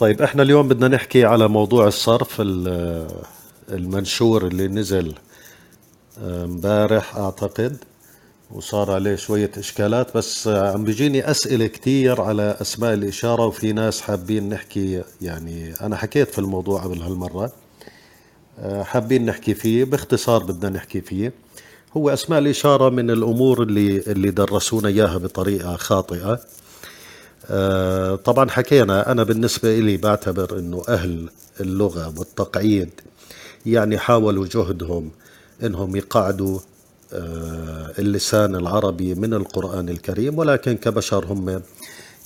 طيب إحنا اليوم بدنا نحكي على موضوع الصرف ال- المنشور اللي نزل آه، امبارح أعتقد وصار عليه شوية إشكالات بس آه، عم بيجيني أسئلة كتير على أسماء الإشارة وفي ناس حابين نحكي يعني أنا حكيت في الموضوع قبل هالمرة آه، حابين نحكي فيه باختصار بدنا نحكي فيه. هو أسماء الإشارة من الأمور اللي اللي درسونا إياها بطريقة خاطئة. آه، طبعا حكينا أنا بالنسبة إلي بعتبر أنه أهل اللغة والتقعيد يعني حاولوا جهدهم أنهم يقعدوا آه، اللسان العربي من القرآن الكريم ولكن كبشر هم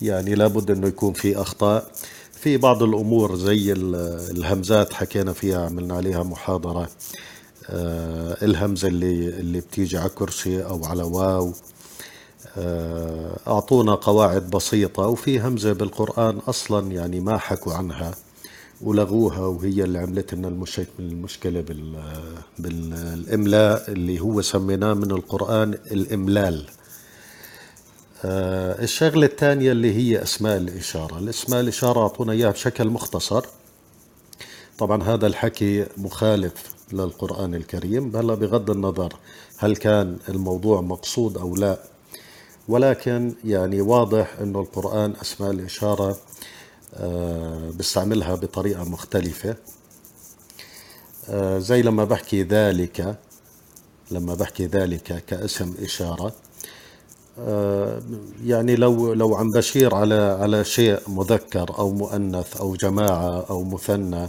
يعني لابد أنه يكون في أخطاء. في بعض الأمور زي ال- الهمزات حكينا فيها عملنا عليها محاضرة. آه، الهمزة اللي اللي بتيجي على كرسي أو على واو. آه، أعطونا قواعد بسيطة وفي همزة بالقرآن أصلا يعني ما حكوا عنها ولغوها وهي اللي عملت لنا المش- المشكلة بال بالإملاء اللي هو سميناه من القرآن الإملال. آه، الشغلة الثانية اللي هي أسماء الإشارة. الأسماء الإشارة أعطونا إياها بشكل مختصر. طبعا هذا الحكي مخالف للقرآن الكريم هلا بغض النظر هل كان الموضوع مقصود أو لا. ولكن يعني واضح إنه القرآن أسماء الإشارة آه، بستعملها بطريقة مختلفة. آه، زي لما بحكي ذلك لما بحكي ذلك كاسم إشارة آه، يعني لو لو عم بشير على على شيء مذكر أو مؤنث أو جماعة أو مثنى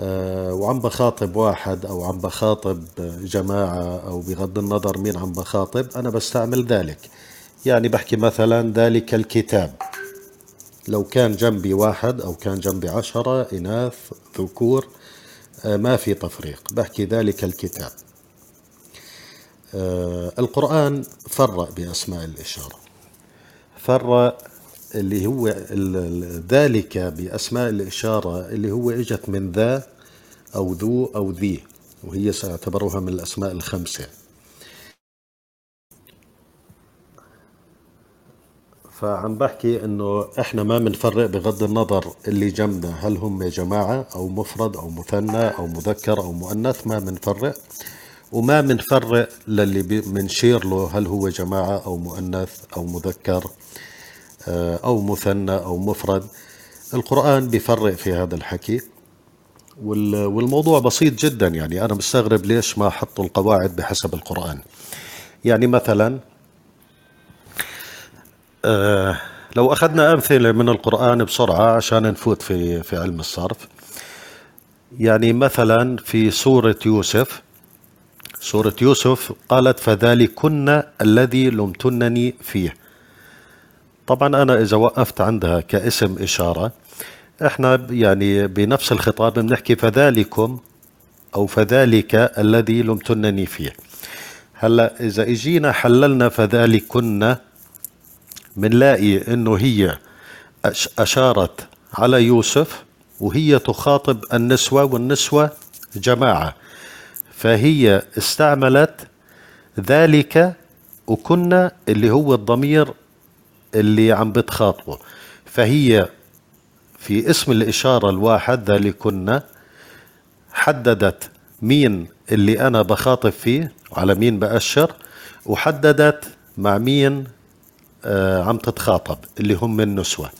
وعم بخاطب واحد أو عم بخاطب جماعة أو بغض النظر مين عم بخاطب أنا بستعمل ذلك. يعني بحكي مثلا ذلك الكتاب. لو كان جنبي واحد أو كان جنبي عشرة إناث ذكور آه، ما في تفريق. بحكي ذلك الكتاب. آه، القرآن فرق بأسماء الإشارة. فرق اللي هو ذلك بأسماء الإشارة اللي هو إجت من ذا أو ذو أو ذي وهي ساعتبروها من الأسماء الخمسة. فعم بحكي إنه إحنا ما بنفرق بغض النظر اللي جنبنا هل هم جماعة أو مفرد أو مثنى أو مذكر أو مؤنث ما بنفرق وما بنفرق للي بنشير له هل هو جماعة أو مؤنث أو مذكر. آه، أو مثنى أو مفرد. القرآن بيفرق في هذا الحكي. وال- والموضوع بسيط جدا. يعني أنا مستغرب ليش ما حطوا القواعد بحسب القرآن. يعني مثلا آه، لو أخذنا أمثلة من القرآن بسرعة عشان نفوت في في علم الصرف. يعني مثلا في سورة يوسف. سورة يوسف قالت فذلكن الذي لمتنني فيه. طبعا أنا إذا وقفت عندها كاسم إشارة إحنا ب- يعني بنفس الخطاب بنحكي فذلكم أو فذلك الذي لمتنني فيه. هلأ إذا إجينا حللنا فذلكن منلاقي إنه هي أشارت على يوسف وهي تخاطب النسوة والنسوة جماعة. فهي استعملت ذلك وكنا اللي هو الضمير اللي عم بتخاطبه. فهي في اسم الإشارة الواحد ذلكن حددت مين اللي أنا بخاطب فيه وعلى مين بأشر وحددت مع مين آه، عم تتخاطب اللي هم النسوة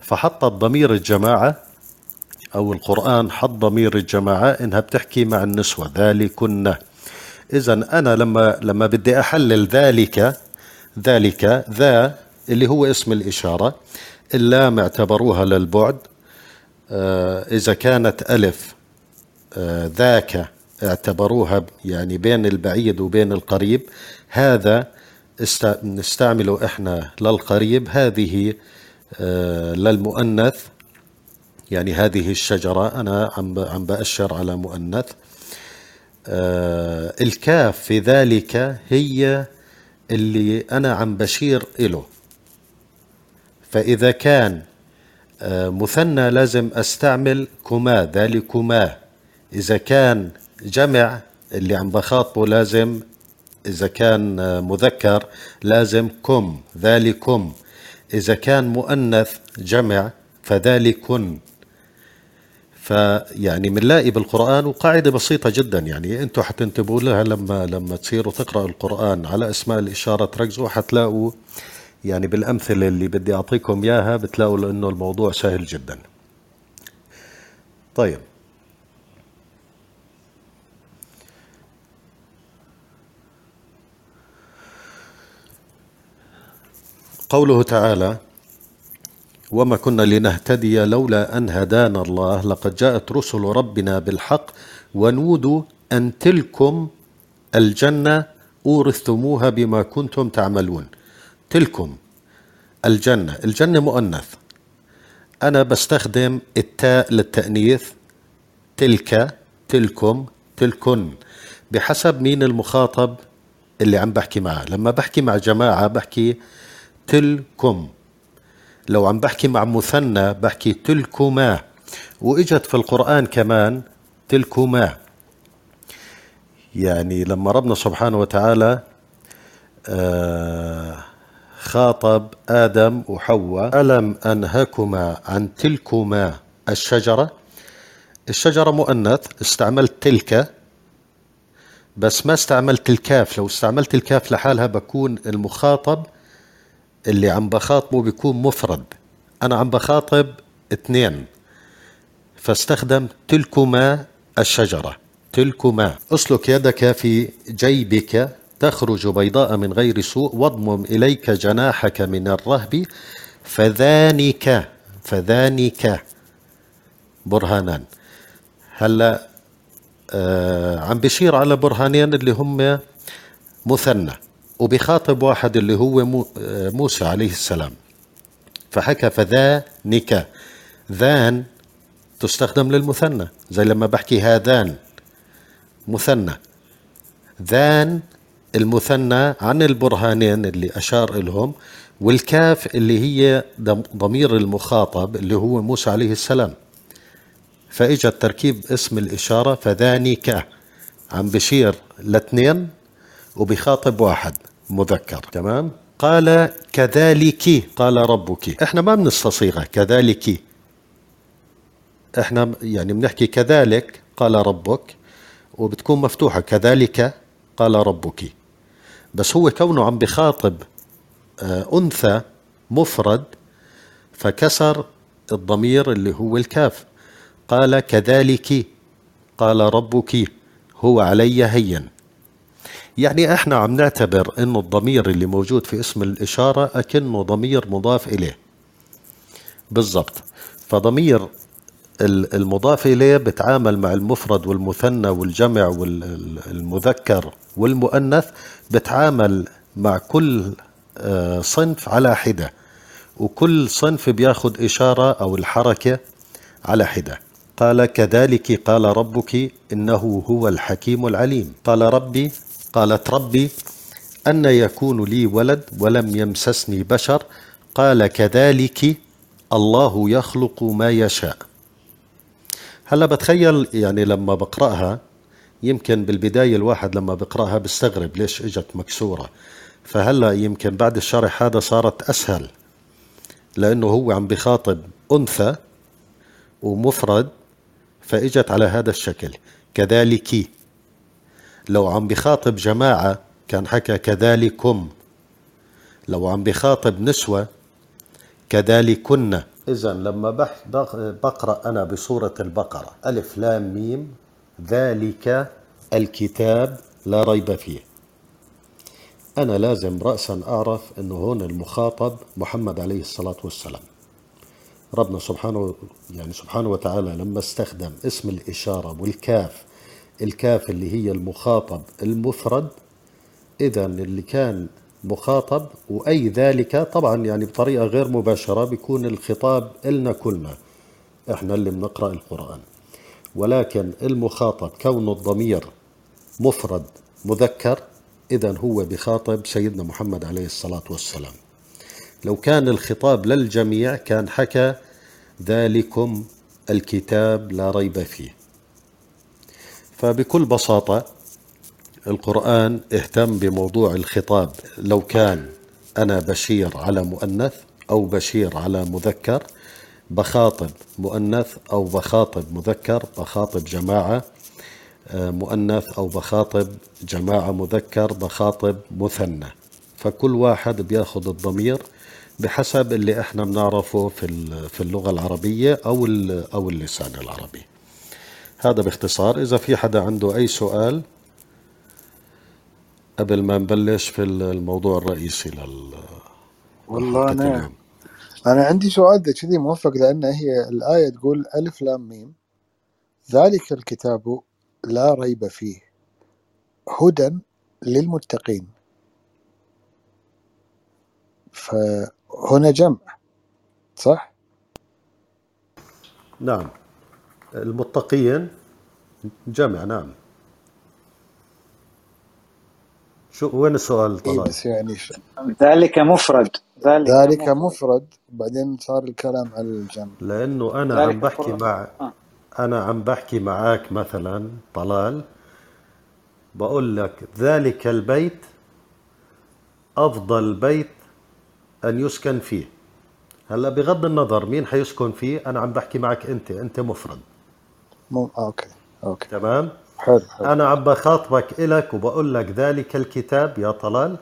فحطت ضمير الجماعة أو القرآن حط ضمير الجماعة إنها بتحكي مع النسوة ذلكن. إذا أنا لما لما بدي أحلل ذلك ذلك ذا اللي هو اسم الإشارة اللام اعتبروها للبعد آه، إذا كانت ألف آه، ذاك اعتبروها يعني بين البعيد وبين القريب هذا نستعمله إحنا للقريب هذه آه، للمؤنث يعني هذه الشجرة أنا عم عم بأشر على مؤنث. الكاف في ذلك هي اللي أنا عم بشير إله. فإذا كان آه، مثنى لازم أستعمل كما ذلكما إذا كان جمع اللي عم بخاطبه لازم إذا كان آه، مذكر لازم كم ذلكم إذا كان مؤنث جمع فذلكن فيعني بنلاقي بالقرآن وقاعدة بسيطة جدا. يعني أنتم حتنتبهوا لها لما لما تصيروا تقرأوا القرآن. على أسماء الإشارة تركزوا حتلاقوا يعني بالأمثلة اللي بدي أعطيكم إياها بتلاقوا إنه الموضوع سهل جدا. طيب. قوله تعالى وما كنا لنهتدي لولا أن هدانا الله. لقد جاءت رسل ربنا بالحق ونودوا أن تلكم الجنة أورثتموها بما كنتم تعملون. تلكم. الجنة. الجنة مؤنث. أنا بستخدم التاء للتأنيث. تلك تلكم تلكن. بحسب مين المخاطب اللي عم بحكي معه. لما بحكي مع جماعة بحكي تلكم. لو عم بحكي مع مثنى بحكي تلكما. وإجت في القرآن كمان تلكما. يعني لما ربنا سبحانه وتعالى آه خاطب آدم وحواء ألم أنهكما عن تلكما الشجرة؟ الشجرة مؤنث استعملت تلك. بس ما استعملت الكاف لو استعملت الكاف لحالها بكون المخاطب اللي عم بخاطبه بيكون مفرد. أنا عم بخاطب اثنين. فاستخدم تلكما الشجرة. تلكما. أسلك يدك في جيبك. تخرج بيضاء من غير سوء واضمم إليك جناحك من الرهب فذانك فذانك برهانان. هلا آه عم بشير على برهانين اللي هم مثنى وبخاطب واحد اللي هو موسى عليه السلام. فحكى فذانك. ذان تستخدم للمثنى زي لما بحكي هذان مثنى. ذان المثنى عن البرهانين اللي أشار إلهم والكاف اللي هي ضمير المخاطب اللي هو موسى عليه السلام. فإجا تركيب اسم الإشارة فذانك عم بشير لاثنين وبخاطب واحد مذكر. تمام؟ قال كذلك قال ربك. إحنا ما بنستصيغها كذلك. إحنا يعني بنحكي كذلك قال ربك وبتكون مفتوحة كذلك قال ربك. بس هو كونه عم بخاطب آه أنثى مفرد فكسر الضمير اللي هو الكاف. قال كذلك قال ربك هو علي هين. يعني إحنا عم نعتبر إنه الضمير اللي موجود في اسم الإشارة أكنه ضمير مضاف إليه. بالضبط. فضمير المضاف إليه بتعامل مع المفرد والمثنى والجمع والمذكر والمؤنث بتعامل مع كل آه، صنف على حدة وكل صنف بياخذ إشارة أو الحركة على حدة. قال كذلك قال ربك إنه هو الحكيم العليم. قال ربي قالت ربي أن يكون لي ولد ولم يمسسني بشر. قال كذلك الله يخلق ما يشاء. هلا بتخيل يعني لما بقرأها يمكن بالبداية الواحد لما بقرأها بيستغرب ليش إجت مكسورة. فهلأ يمكن بعد الشرح هذا صارت أسهل لأنه هو عم بخاطب أنثى ومفرد فإجت على هذا الشكل كذلك لو عم بخاطب جماعة كان حكى كذلكم لو عم بخاطب نسوة كذلكن. إذا لما بقرأ أنا بسورة البقرة ألف لام ميم ذلك الكتاب لا ريب فيه. أنا لازم رأسا أعرف أنه هون المخاطب محمد عليه الصلاة والسلام. ربنا سبحانه يعني سبحانه وتعالى لما استخدم اسم الإشارة والكاف الكاف اللي هي المخاطب المفرد إذا اللي كان مخاطب وأي ذلك طبعا يعني بطريقة غير مباشرة بيكون الخطاب إلنا كلنا. إحنا اللي بنقرأ القرآن. ولكن المخاطب كون الضمير مفرد مذكر إذا هو بخاطب سيدنا محمد عليه الصلاة والسلام. لو كان الخطاب للجميع كان حكى ذلكم الكتاب لا ريب فيه. فبكل بساطة القرآن اهتم بموضوع الخطاب. لو كان أنا بشير على مؤنث أو بشير على مذكر بخاطب مؤنث أو بخاطب مذكر بخاطب جماعة آه، مؤنث أو بخاطب جماعة مذكر بخاطب مثنى. فكل واحد بيأخذ الضمير بحسب اللي إحنا بنعرفه في في اللغة العربية أو أو اللسان العربي. هذا باختصار. إذا في حدا عنده أي سؤال قبل ما نبلش في الموضوع الرئيسي لل والله أنا أنا عندي سؤال ذا كذي موفق لأن هي الآية تقول ألف لام ميم. ذلك الكتاب لا ريب فيه. هدى للمتقين. فهنا جمع صح؟ نعم. المتقين جمع نعم. شو وين السؤال إيه بس يعني. ذلك مفرد. ذلك, ذلك مفرد. بعدين صار الكلام على الجمع. لأنه أنا عم بحكي مع آه. أنا عم بحكي معك مثلا طلال. بقول لك ذلك البيت أفضل بيت أن يسكن فيه. هلأ بغض النظر مين حيسكن فيه أنا عم بحكي معك أنت. أنت مفرد. مو okay. okay. تمام؟ حلو, حلو. أنا عم بخاطبك إلك وبقول لك ذلك الكتاب يا طلال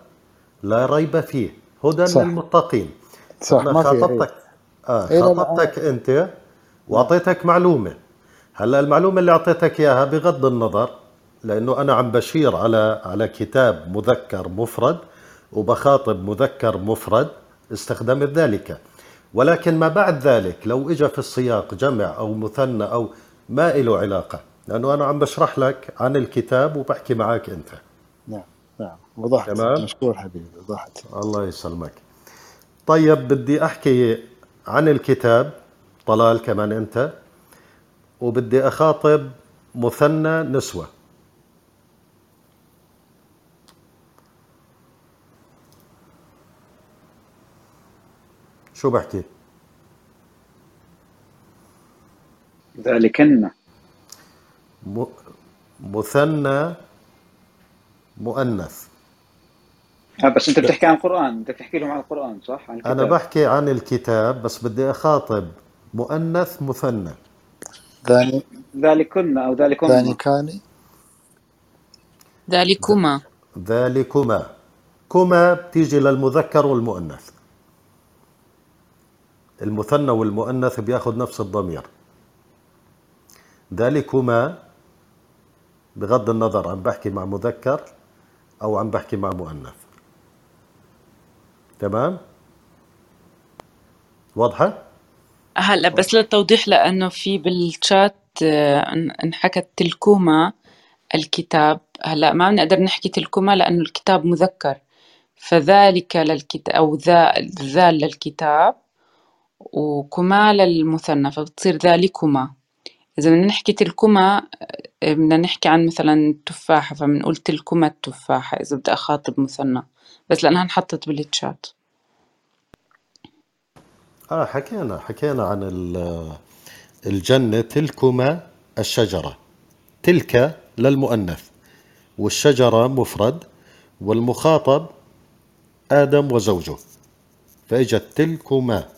لا ريب فيه. هدى للمتقين. صح ما خاطبتك آه إيه خاطبتك أنت وأعطيتك معلومة. هلأ المعلومة اللي أعطيتك إياها بغض النظر لأنه أنا عم بشير على على كتاب مذكر مفرد وبخاطب مذكر مفرد استخدمت ذلك. ولكن ما بعد ذلك لو اجى في السياق جمع أو مثنى أو ما له علاقة لأنه أنا عم بشرح لك عن الكتاب وبحكي معك أنت. نعم. وضحت. تمام؟ مشكور حبيبي وضحت. الله يسلمك. طيب بدي أحكي عن الكتاب طلال كمان أنت وبدي أخاطب مثنى نسوة. شو بحكي؟ ذلكن مثنى مؤنث. بس انت بتحكي عن القرآن انت بتحكي لهم عن القرآن صح؟ عن الكتاب. أنا بحكي عن الكتاب بس بدي أخاطب مؤنث مثنى. ذلك ذلكن أو ذلكما ذلكان؟ ذلكما. ذلكما. كما بتيجي للمذكر والمؤنث. المثنى والمؤنث بياخذ نفس الضمير. ذلكما بغض النظر عم بحكي مع مذكر أو عم بحكي مع مؤنث. تمام؟ واضحة؟ هلا بس للتوضيح لأنه في بالشات آه، انحكت تلكما الكتاب. هلا ما بنقدر نحكي تلكما لأنه الكتاب مذكر. فذلك للكتاب أو ذا ذال للكتاب وكما للمثنى فبتصير ذلكما. إذا بدنا نحكي تلكما آه، بدنا نحكي عن مثلا تفاحة فبنقول تلكما التفاحة إذا بدي أخاطب مثنى. بس لأنها انحطت بالتشات. آه حكينا حكينا عن الجنة تلكما الشجرة. تلك للمؤنث والشجرة مفرد والمخاطب آدم وزوجه. فإجت تلكما.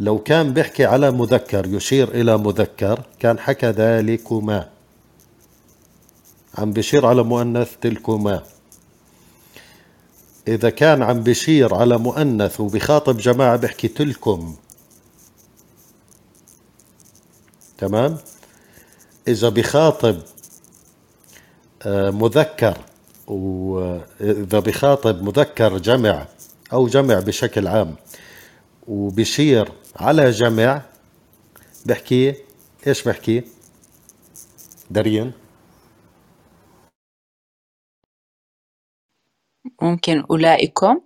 لو كان بيحكي على مذكر يشير إلى مذكر كان حكى ذلكما. عم بيشير على مؤنث تلكما. إذا كان عم بيشير على مؤنث وبخاطب جماعة بيحكي تلكم. تمام؟ إذا بخاطب آه، مذكر وإذا بخاطب مذكر جمع أو جمع بشكل عام وبشير على جمع بحكي إيش بحكي؟ دريان ممكن أولئكم؟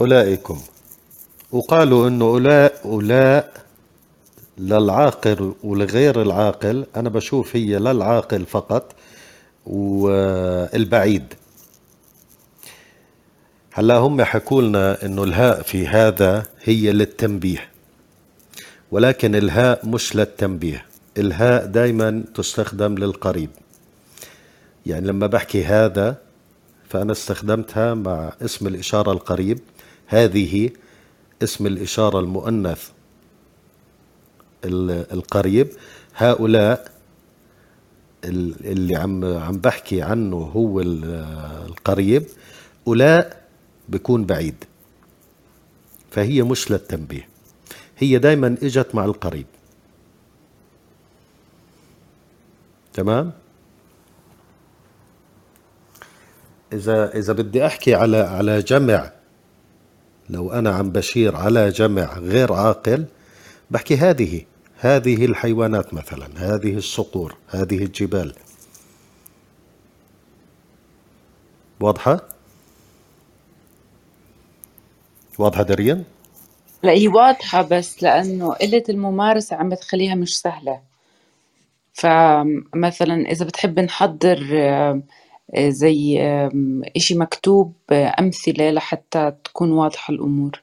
أولئكم. وقالوا إنه أولاء أولاء للعاقل ولغير العاقل أنا بشوف هي للعاقل فقط والبعيد. هلا هم حكوا لنا إنه الهاء في هذا هي للتنبيه ولكن الهاء مش للتنبيه. الهاء دائما تستخدم للقريب. يعني لما بحكي هذا فأنا استخدمتها مع اسم الإشارة القريب. هذه اسم الإشارة المؤنث ال- القريب. هؤلاء ال- اللي عم عم بحكي عنه هو ال- القريب. أولاء بيكون بعيد فهي مش للتنبيه هي دايما إجت مع القريب. تمام؟ إذا إذا بدي أحكي على على جمع لو أنا عم بشير على جمع غير عاقل بحكي هذه هذه الحيوانات مثلا هذه الصقور هذه الجبال. واضحة؟ واضحة دريان لا هي واضحة بس لأنه قلة الممارسة عم بتخليها مش سهلة. فمثلا إذا بتحب نحضر زي آم، إشي مكتوب آه، أمثلة لحتى تكون واضحة الأمور.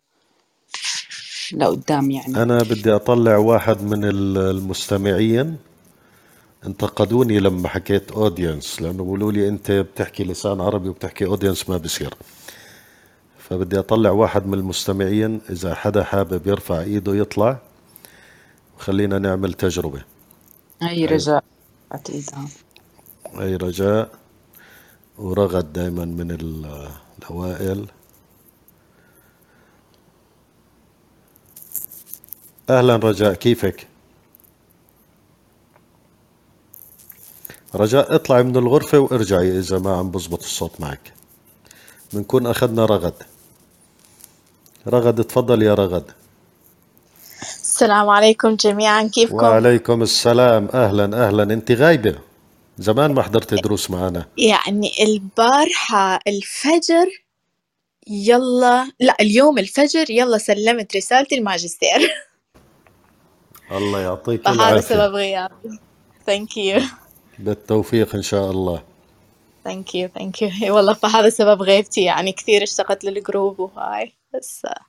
لقدام يعني. أنا بدي أطلع واحد من ال- المستمعين. انتقدوني لما حكيت audience لأنه بيقولوا لي أنت بتحكي لسان عربي وبتحكي audience ما بصير فبدي أطلع واحد من المستمعين. إذا حدا حابب يرفع إيده يطلع وخلينا نعمل تجربة. هي رجاء. بعتقدها أي رجاء. ورغد دايما من ال- الأوائل أهلا رجاء كيفك؟ رجاء اطلعي من الغرفة وارجعي إذا ما عم بزبط الصوت معك. بنكون أخذنا رغد. رغد تفضل يا رغد. السلام عليكم جميعا كيفكم؟ وعليكم السلام. أهلا أهلا. أنت غايبة. زمان ما حضرت دروس معنا يعني البارحة الفجر يلا لا اليوم الفجر يلا سلمت رسالة الماجستير. الله يعطيك فهذا العافية. سبب غيابي. thank you بالتوفيق إن شاء الله. thank you thank you والله فهذا سبب غيبتي. يعني كثير اشتقت لل group وهاي بس آه،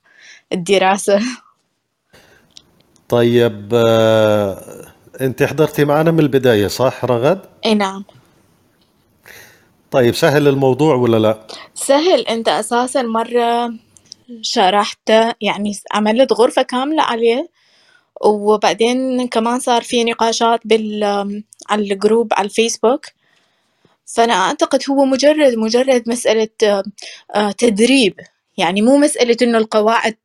الدراسة. طيب أنت حضرتي معنا من البداية صح رغد؟ إي نعم. طيب سهل الموضوع ولا لا؟ سهل. أنت أساسا مرة شرحت يعني عملت غرفة كاملة عليه وبعدين كمان صار في نقاشات بال على الجروب على الفيسبوك. فأنا أعتقد هو مجرد مجرد مسألة آه، تدريب. يعني مو مسألة إنه القواعد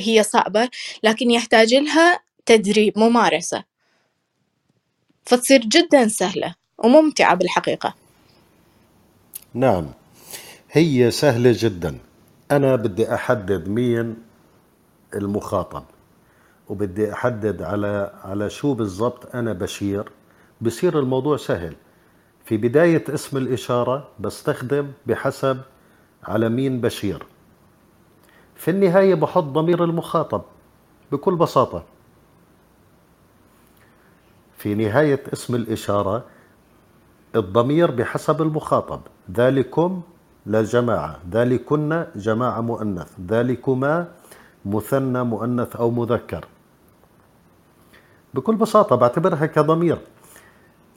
هي صعبة لكن يحتاج لها تدريب ممارسة. فتصير جدا سهلة وممتعة بالحقيقة. نعم هي سهلة جدا. أنا بدي أحدد مين المخاطب وبدي أحدد على على شو بالضبط أنا بشير. بصير الموضوع سهل. في بداية اسم الإشارة بستخدم بحسب على مين بشير. في النهاية بحط ضمير المخاطب بكل بساطة. في نهاية اسم الإشارة الضمير بحسب المخاطب. ذلكم لجماعة ذلكن جماعة مؤنث. ذلكما مثنى مؤنث أو مذكر. بكل بساطة بعتبرها كضمير.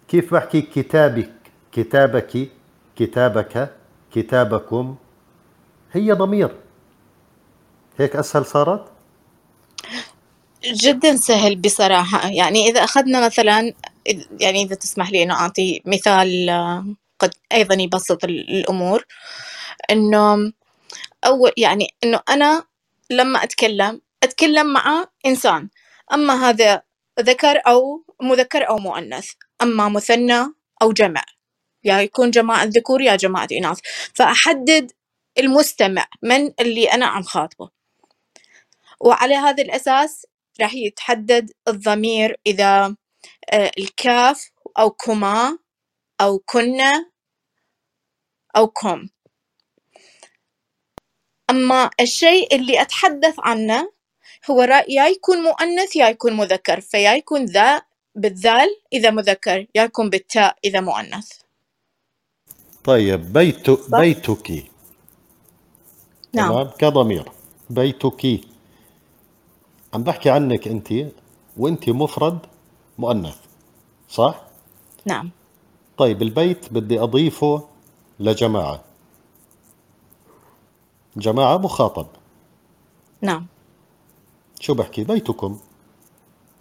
كيف بحكي كتابك؟ كتابك كتابك كتابكم هي ضمير. هيك أسهل صارت؟ جدا سهل بصراحة. يعني إذا أخذنا مثلا يعني إذا تسمح لي أنه أعطي مثال آه، قد أيضا يبسط ال- الأمور. أنه أول يعني أنه أنا لما أتكلم أتكلم مع إنسان. أما هذا ذكر أو مذكر أو مؤنث. أما مثنى أو جمع. يا يكون جماعة ذكور يا جماعة إناث فأحدد المستمع من اللي أنا عم خاطبه. وعلى هذا الأساس راح يتحدد الضمير إذا آه، الكاف أو كما أو كنا أو كم. أما الشيء اللي أتحدث عنه هو يا يكون مؤنث يا يكون مذكر فيا يكون ذا بالذال إذا مذكر يا يكون بالتاء إذا مؤنث. طيب بيت؟ بيتك. نعم. كضمير. بيتك. عم بحكي عنك انت وانت مفرد مؤنث صح؟ نعم. طيب البيت بدي أضيفه لجماعة. جماعة مخاطب. نعم. شو بحكي؟ بيتكم.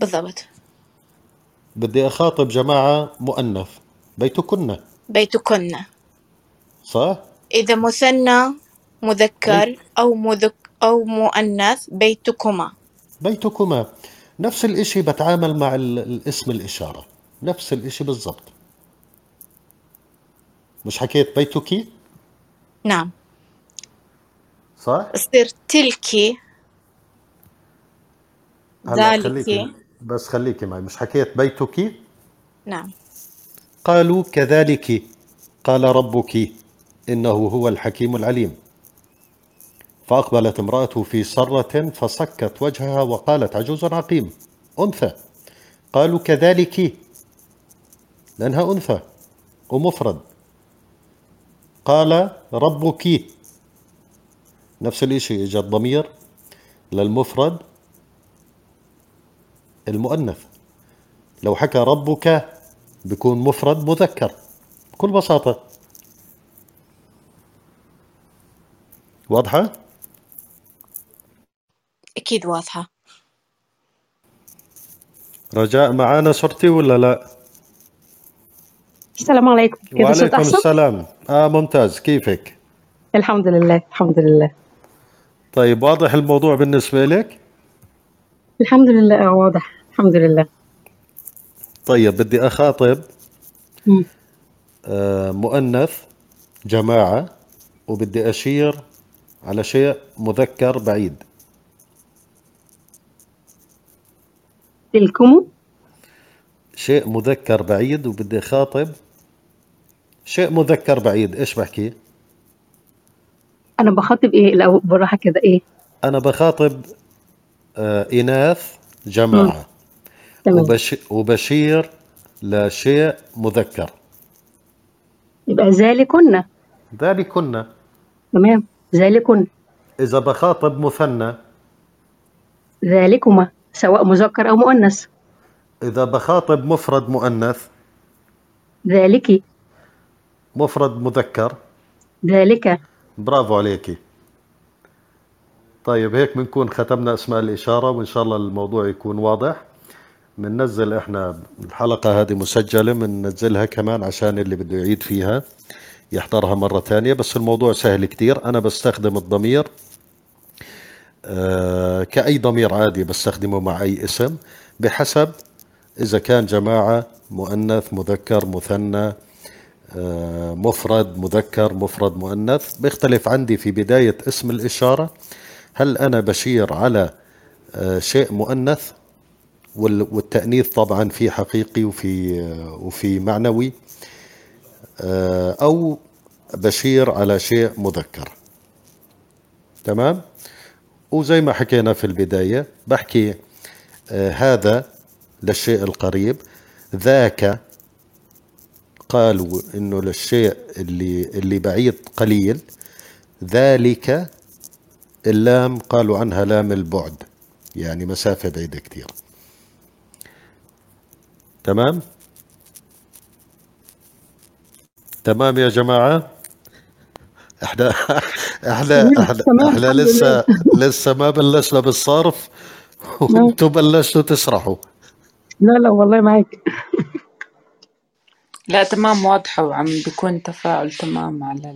بالضبط. بدي أخاطب جماعة مؤنث. بيتكن. بيتكن. صح؟ إذا مثنى مذكر أو مذك أو مؤنث بيتكما. بيتكما. نفس الإشي بتعامل مع ال- الاسم الإشارة. نفس الإشي بالضبط. مش حكيت بيتك نعم. صح؟ تصير تلك هلا ذلك. خليكي. بس خليكي معي. مش حكيت بيتك نعم. قالوا كذلك. قال ربك. إنه هو الحكيم العليم. فأقبلت امرأته في سرة فصكت وجهها وقالت عجوز عقيم أنثى. قالوا كذلك. لأنها أنثى ومفرد. قال ربك. نفس الشيء إجا الضمير للمفرد المؤنث. لو حكى ربك بيكون مفرد مذكر بكل بساطة. واضحة؟ أكيد واضحة رجاء معانا صرتي ولا لا؟ السلام عليكم كده صوت وعليكم أحسن؟ السلام آه ممتاز كيفك؟ الحمد لله الحمد لله طيب واضح الموضوع بالنسبة لك؟ الحمد لله آه، واضح الحمد لله طيب بدي أخاطب مم. آه مؤنث جماعة وبدي أشير على شيء مذكر بعيد تلكم شيء مذكر بعيد وبدي أخاطب. شيء مذكر بعيد إيش بحكي؟ أنا بخاطب إيه؟ الأول بالراحة كده إيه؟ أنا بخاطب آه إناث جماعة. تمام. وبش وبشير لشيء مذكر. يبقى ذلكن. ذلكن. تمام. ذلكن. إذا بخاطب مثنى. ذلكما. سواء مذكر أو مؤنث. إذا بخاطب مفرد مؤنث. ذلك. مفرد مذكر. ذلك. برافو عليكي طيب هيك بنكون ختمنا أسماء الإشارة وإن شاء الله الموضوع يكون واضح. بننزل إحنا الحلقة هذه مسجلة بننزلها كمان عشان اللي بده يعيد فيها يحضرها مرة ثانية بس الموضوع سهل كتير. أنا بستخدم الضمير. كأي ضمير عادي بستخدمه مع أي اسم بحسب إذا كان جماعة مؤنث مذكر مثنى آه، مفرد مذكر مفرد مؤنث بيختلف عندي في بداية اسم الإشارة. هل أنا بشير على آه، شيء مؤنث؟ وال- والتأنيث طبعا في حقيقي وفي آه، وفي معنوي. آه، أو بشير على شيء مذكر. تمام؟ وزي ما حكينا في البداية بحكي آه، هذا للشيء القريب. ذاك قالوا إنه للشيء اللي اللي بعيد قليل. ذلك اللام قالوا عنها لام البعد يعني مسافة بعيدة كتير. تمام؟ تمام يا جماعة؟ إحنا إحنا إحنا, إحنا لسه لسه ما بلشنا بالصرف وأنتم بلشتوا تسرحوا. لا لا والله معاك لا تمام واضحة وعم بيكون تفاعل تمام على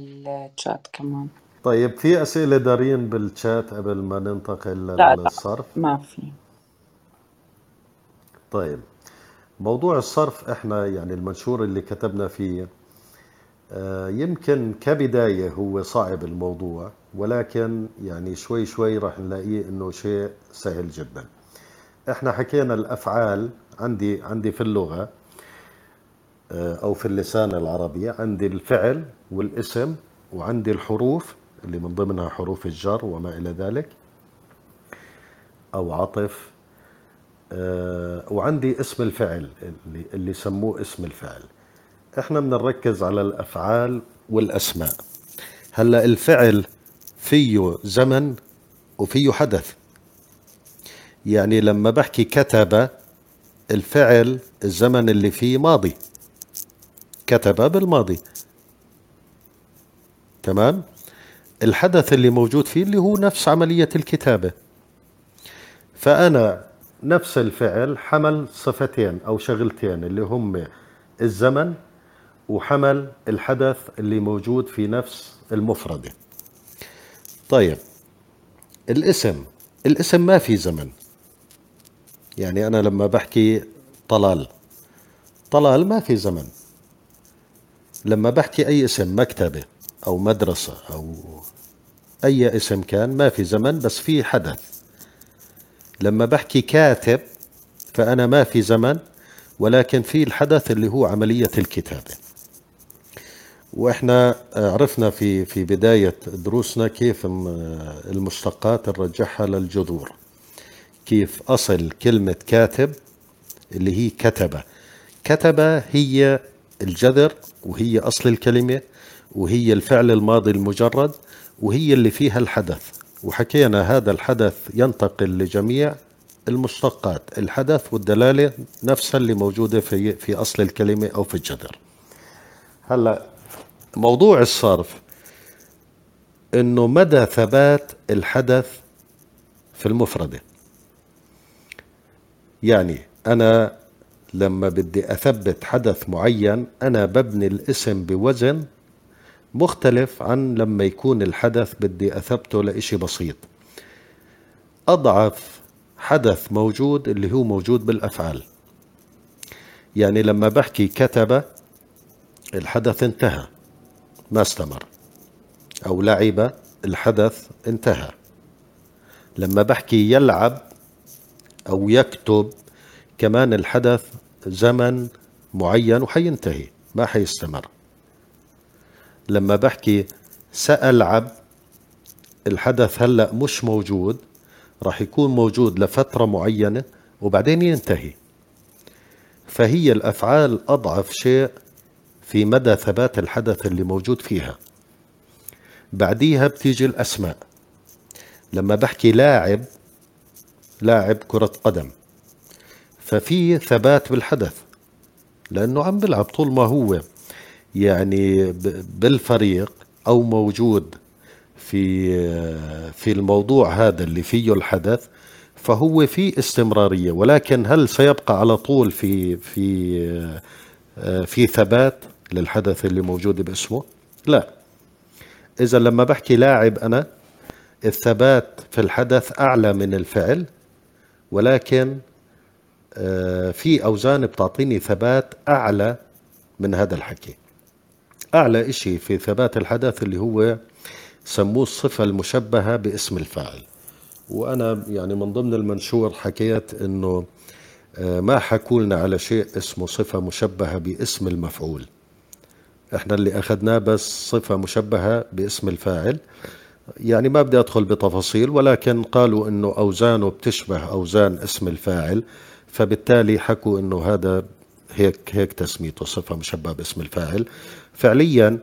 الشات كمان. طيب في أسئلة دارين بالشات قبل ما ننتقل لا لا للصرف؟ ما في. طيب موضوع الصرف إحنا يعني المنشور اللي كتبنا فيه يمكن كبداية هو صعب الموضوع ولكن يعني شوي شوي راح نلاقيه إنه شيء سهل جدا. إحنا حكينا الأفعال عندي عندي في اللغة آه، أو في اللسان العربي عندي الفعل والاسم وعندي الحروف اللي من ضمنها حروف الجر وما إلى ذلك أو عطف آه، وعندي اسم الفعل اللي اللي سموه اسم الفعل. إحنا بدنا نركز على الأفعال والأسماء. هلأ الفعل فيه زمن وفيه حدث. يعني لما بحكي كتب الفعل الزمن اللي فيه ماضي. كتب بالماضي. تمام؟ الحدث اللي موجود فيه اللي هو نفس عملية الكتابة. فأنا نفس الفعل حمل صفتين أو شغلتين اللي هم الزمن وحمل الحدث اللي موجود في نفس المفردة. طيب الاسم الاسم ما في زمن. يعني أنا لما بحكي طلال طلال ما في زمن. لما بحكي أي اسم مكتبة أو مدرسة أو أي اسم كان ما في زمن بس في حدث. لما بحكي كاتب فأنا ما في زمن ولكن في الحدث اللي هو عملية الكتابة. وإحنا عرفنا في في بداية دروسنا كيف المشتقات نرجعها للجذور. كيف أصل كلمة كاتب اللي هي كتبة كتبة هي الجذر وهي أصل الكلمة وهي الفعل الماضي المجرد وهي اللي فيها الحدث. وحكينا هذا الحدث ينتقل لجميع المشتقات الحدث والدلالة نفسها اللي موجودة في في أصل الكلمة أو في الجذر. هلأ موضوع الصرف إنه مدى ثبات الحدث في المفردة. يعني أنا لما بدي أثبت حدث معين أنا ببني الاسم بوزن مختلف عن لما يكون الحدث بدي أثبته لإشي بسيط. أضعف حدث موجود اللي هو موجود بالأفعال. يعني لما بحكي كتب الحدث انتهى. ما استمر أو لعب الحدث انتهى. لما بحكي يلعب أو يكتب كمان الحدث زمن معين وحينتهي ما حيستمر. لما بحكي سألعب الحدث هلأ مش موجود راح يكون موجود لفترة معينة وبعدين ينتهي. فهي الأفعال أضعف شيء في مدى ثبات الحدث اللي موجود فيها. بعديها بتيجي الأسماء. لما بحكي لاعب لاعب كرة قدم ففي ثبات بالحدث لأنه عم بلعب طول ما هو يعني بالفريق أو موجود في في الموضوع هذا اللي فيه الحدث فهو في استمرارية. ولكن هل سيبقى على طول في في في ثبات؟ للحدث اللي موجود باسمه؟ لا. إذا لما بحكي لاعب أنا الثبات في الحدث أعلى من الفعل ولكن في أوزان بتعطيني ثبات أعلى من هذا الحكي. أعلى إشي في ثبات الحدث اللي هو سموه الصفة المشبهة باسم الفاعل. وأنا يعني من ضمن المنشور حكيت إنه ما حكوا لنا على شيء اسمه صفة مشبهة باسم المفعول. إحنا اللي اخذناه بس صفة مشبهة باسم الفاعل. يعني ما بدي أدخل بتفاصيل ولكن قالوا إنه أوزانه بتشبه أوزان اسم الفاعل فبالتالي حكوا إنه هذا هيك هيك تسميته صفة مشبهة باسم الفاعل. فعليا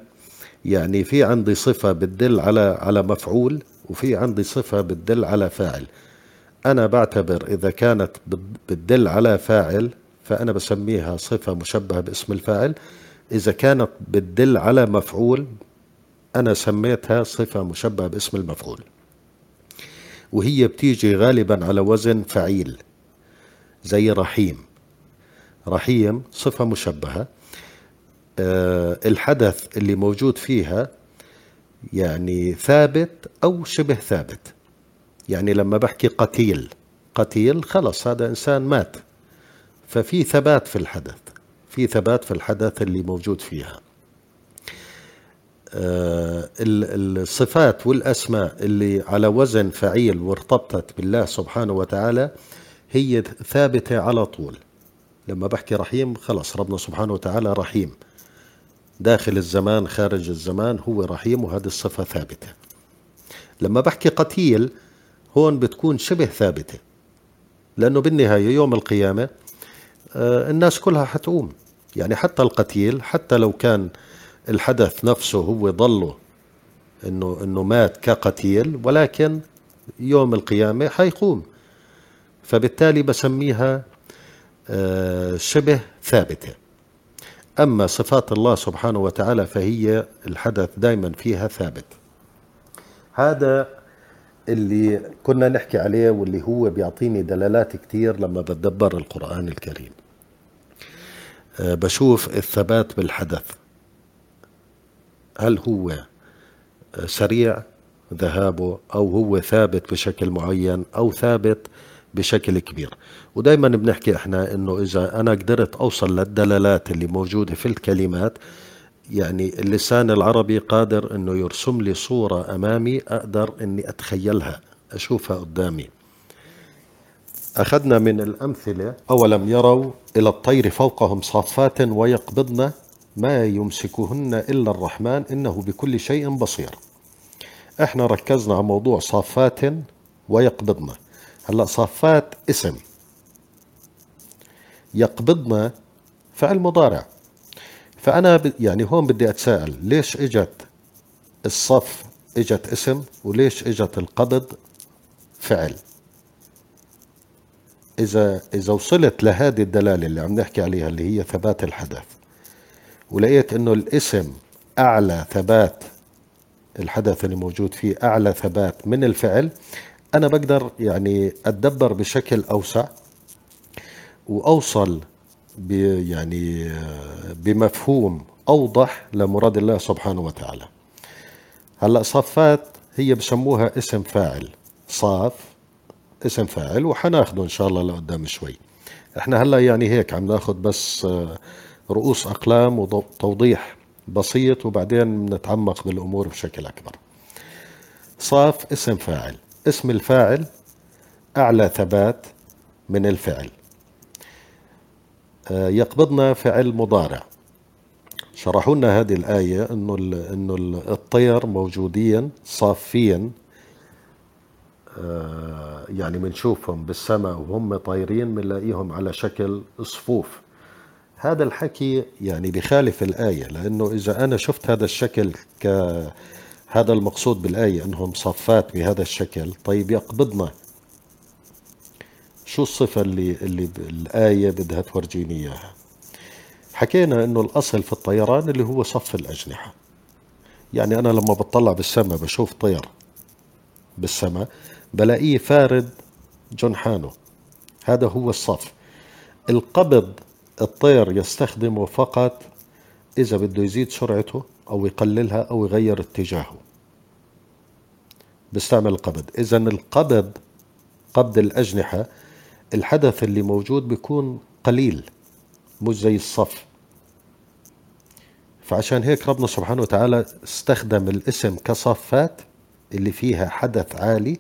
يعني في عندي صفة بتدل على على مفعول وفي عندي صفة بتدل على فاعل. أنا بعتبر إذا كانت بتدل على فاعل فأنا بسميها صفة مشبهة باسم الفاعل. إذا كانت بتدل على مفعول أنا سميتها صفة مشبهة باسم المفعول. وهي بتيجي غالبا على وزن فعيل زي رحيم. رحيم صفة مشبهة. أه الحدث اللي موجود فيها يعني ثابت أو شبه ثابت. يعني لما بحكي قتيل قتيل خلص هذا إنسان مات. ففي ثبات في الحدث. في ثبات في الحدث اللي موجود فيها. آه الصفات والأسماء اللي على وزن فعيل وارتبطت بالله سبحانه وتعالى هي ثابتة على طول. لما بحكي رحيم خلص ربنا سبحانه وتعالى رحيم. داخل الزمان خارج الزمان هو رحيم وهذه الصفة ثابتة. لما بحكي قتيل هون بتكون شبه ثابتة. لأنه بالنهاية يوم القيامة آه الناس كلها حتقوم. يعني حتى القتيل حتى لو كان الحدث نفسه هو ضله إنه إنه مات كقتيل ولكن يوم القيامة حيقوم. فبالتالي بسميها آه شبه ثابتة. أما صفات الله سبحانه وتعالى فهي الحدث دائما فيها ثابت. هذا اللي كنا نحكي عليه واللي هو بيعطيني دلالات كتير لما بتدبر القرآن الكريم. بشوف الثبات بالحدث. هل هو آه، سريع ذهابه أو هو ثابت بشكل معين أو ثابت بشكل كبير؟ ودائما بنحكي إحنا إنه إذا أنا قدرت أوصل للدلالات اللي موجودة في الكلمات يعني اللسان العربي قادر إنه يرسم لي صورة أمامي أقدر إني أتخيلها أشوفها قدامي. أخذنا من الأمثلة. أولم يروا إلى الطير فوقهم صافات ويقبضن ما يمسكهن إلا الرحمن إنه بكل شيء بصير. إحنا ركزنا على موضوع صافات ويقبضن. هلا صافات اسم. يقبضن فعل مضارع. فأنا يعني هون بدي أتساءل ليش إجت الصف إجت اسم وليش إجت القبض فعل؟ إذا إذا وصلت لهذه الدلالة اللي عم نحكي عليها اللي هي ثبات الحدث ولقيت إنه الاسم أعلى ثبات الحدث اللي موجود فيه أعلى ثبات من الفعل أنا بقدر يعني أتدبر بشكل أوسع وأوصل ب يعني بمفهوم أوضح لمراد الله سبحانه وتعالى. هلأ صفات هي بسموها اسم فاعل صاف اسم فاعل وحناخده إن شاء الله لقدام شوي. إحنا هلأ يعني هيك عم ناخد بس آه، رؤوس أقلام وتوضيح بسيط وبعدين نتعمق بالأمور بشكل أكبر. صاف اسم فاعل. اسم الفاعل أعلى ثبات من الفعل. آه، يقبضنا فعل مضارع. شرحوا لنا هذه الآية إنه ال- الطير موجودين صافين آه، يعني بنشوفهم بالسماء وهم طايرين بنلاقيهم على شكل صفوف. هذا الحكي يعني بخالف الآية لأنه إذا أنا شفت هذا الشكل ك هذا المقصود بالآية أنهم صفات بهذا الشكل طيب يقبضنا شو الصفة اللي اللي الآية بدها تورجيني إياها؟ حكينا أنه الأصل في الطيران اللي هو صف الأجنحة. يعني أنا لما بطلع بالسماء بشوف طير بالسماء بلاقيه فارد جنحانه هذا هو الصف. القبض الطير يستخدمه فقط إذا بده يزيد سرعته أو يقللها أو يغير اتجاهه. بستعمل القبض. إذا القبض قبض الأجنحة الحدث اللي موجود بيكون قليل مش زي الصف. فعشان هيك ربنا سبحانه وتعالى استخدم الاسم كصفات اللي فيها حدث عالي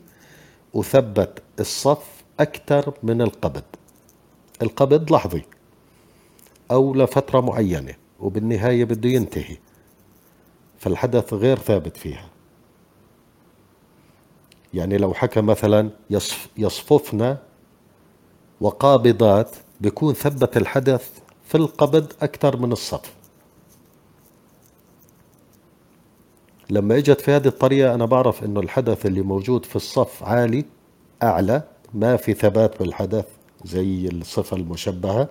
وثبت الصف أكثر من القبض. القبض لحظي أو لفترة معينة وبالنهاية بده ينتهي. فالحدث غير ثابت فيها. يعني لو حكى مثلا يصف يصففن وقابضات بيكون ثبت الحدث في القبض أكثر من الصف. لما اجت في هذه الطريقة أنا بعرف إنه الحدث اللي موجود في الصف عالي أعلى ما في ثبات بالحدث زي الصفة المشبهة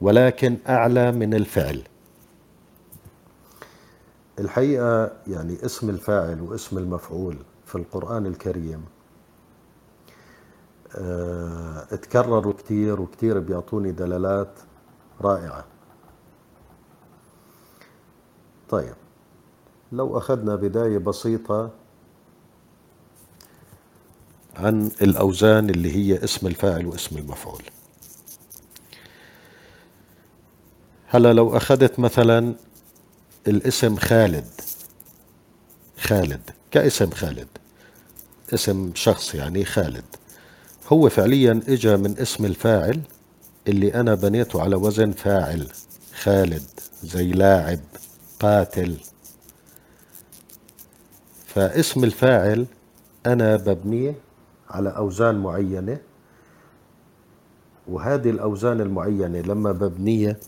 ولكن أعلى من الفعل. الحقيقة يعني اسم الفاعل واسم المفعول في القرآن الكريم آه، اتكرروا كتير وكتير بيعطوني دلالات رائعة. طيب لو أخذنا بداية بسيطة عن الأوزان اللي هي اسم الفاعل واسم المفعول. هلا لو أخذت مثلا الاسم خالد خالد كاسم خالد اسم شخص يعني خالد هو فعليا إجا من اسم الفاعل اللي أنا بنيته على وزن فاعل خالد زي لاعب قاتل. فاسم الفاعل أنا ببنيه على أوزان معينة وهذه الأوزان المعينة لما ببنيه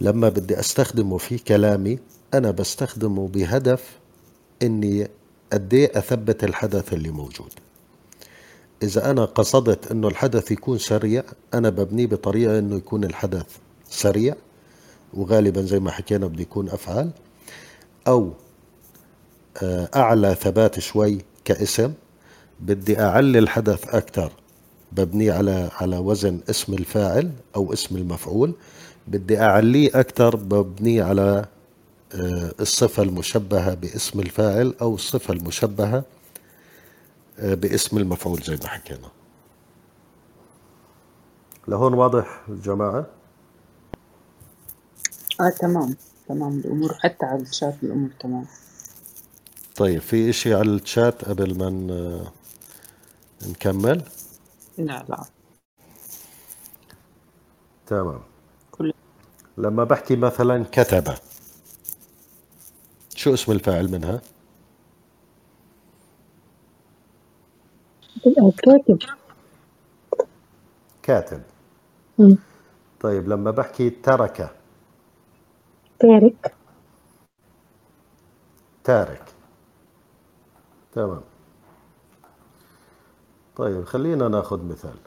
لما بدي أستخدمه في كلامي أنا بستخدمه بهدف إني قد إيه أثبت الحدث اللي موجود. إذا أنا قصدت إنه الحدث يكون سريع أنا ببنيه بطريقة إنه يكون الحدث سريع وغالبا زي ما حكينا بده يكون أفعال أو آه، أعلى ثبات شوي كاسم. بدي أعلي الحدث أكثر. ببنيه على على وزن اسم الفاعل أو اسم المفعول. بدي أعليه أكثر ببنيه على آه، الصفة المشبهة باسم الفاعل أو الصفة المشبهة آه، باسم المفعول زي ما حكينا. لهون واضح جماعة آه تمام تمام. الأمور حتى على الشات الأمور تمام. طيب في إشي على الشات قبل ما نكمل؟ لا لا. تمام. كل لما بحكي مثلا كتب شو اسم الفاعل منها؟ كاتب. كاتب. طيب لما بحكي ترك تارك. تارك. تمام. طيب خلينا ناخذ مثال.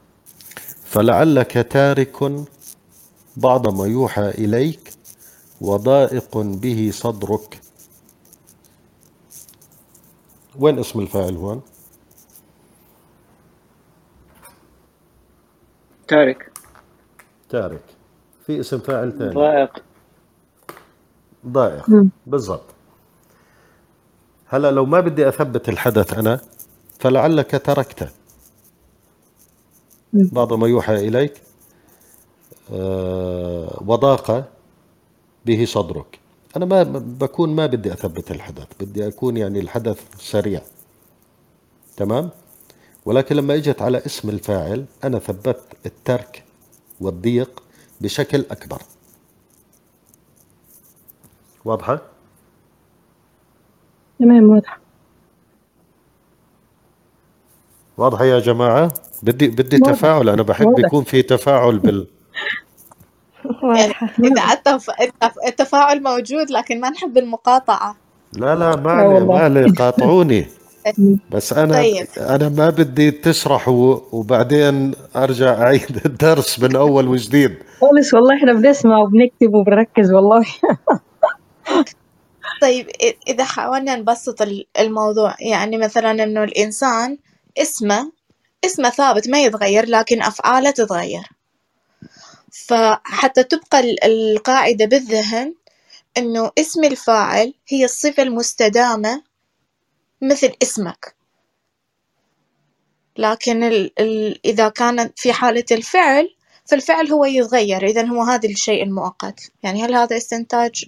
فلعلك تارك بعض ما يوحى إليك وضائق به صدرك. وين اسم الفاعل هون؟ تارك. تارك. في اسم فاعل ثاني. ضائق. ضائق. مم. بالضبط. هلا لو ما بدي أثبت الحدث أنا فلعلك تركته. بعض ما يوحى إليك آه، وضاق به صدرك. أنا ما بكون ما بدي أثبت الحدث بدي أكون يعني الحدث سريع. تمام؟ ولكن لما إجت على اسم الفاعل أنا ثبت الترك والضيق بشكل أكبر. واضحة؟ تمام واضح. واضحة يا جماعة؟ بدي بدي واضح. تفاعل. أنا بحب واضح. يكون في تفاعل بال واضحة إذا التف... التف... التفاعل موجود لكن ما نحب المقاطعة. لا لا ما لا علي. ما علي. قاطعوني. بس أنا طيب. أنا ما بدي تشرحوا وبعدين أرجع أعيد الدرس من أول وجديد. خالص والله إحنا بنسمع وبنكتب وبنركز والله. طيب إذا حاولنا نبسط ال- الموضوع يعني مثلا إنه الإنسان اسمه اسمه ثابت ما يتغير لكن أفعاله تتغير. فحتى تبقى ال- القاعدة بالذهن إنه اسم الفاعل هي الصفة المستدامة مثل اسمك. لكن ال ال إذا كانت في حالة الفعل فالفعل هو يتغير. إذا هو هذا الشيء المؤقت. يعني هل هذا استنتاج؟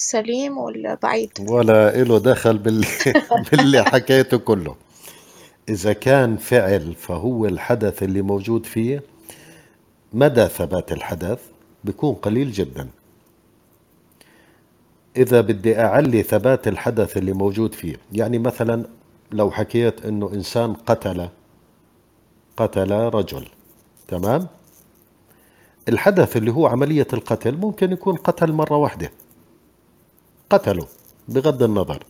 سليم ولا بعيد؟ ولا إله دخل باللي, باللي حكيته كله. إذا كان فعل فهو الحدث اللي موجود فيه مدى ثبات الحدث؟ بيكون قليل جدا. إذا بدي أعلي ثبات الحدث اللي موجود فيه يعني مثلا لو حكيت إنه إنسان قتل قتل رجل تمام؟ الحدث اللي هو عملية القتل ممكن يكون قتل مرة واحدة. قتله بغض النظر.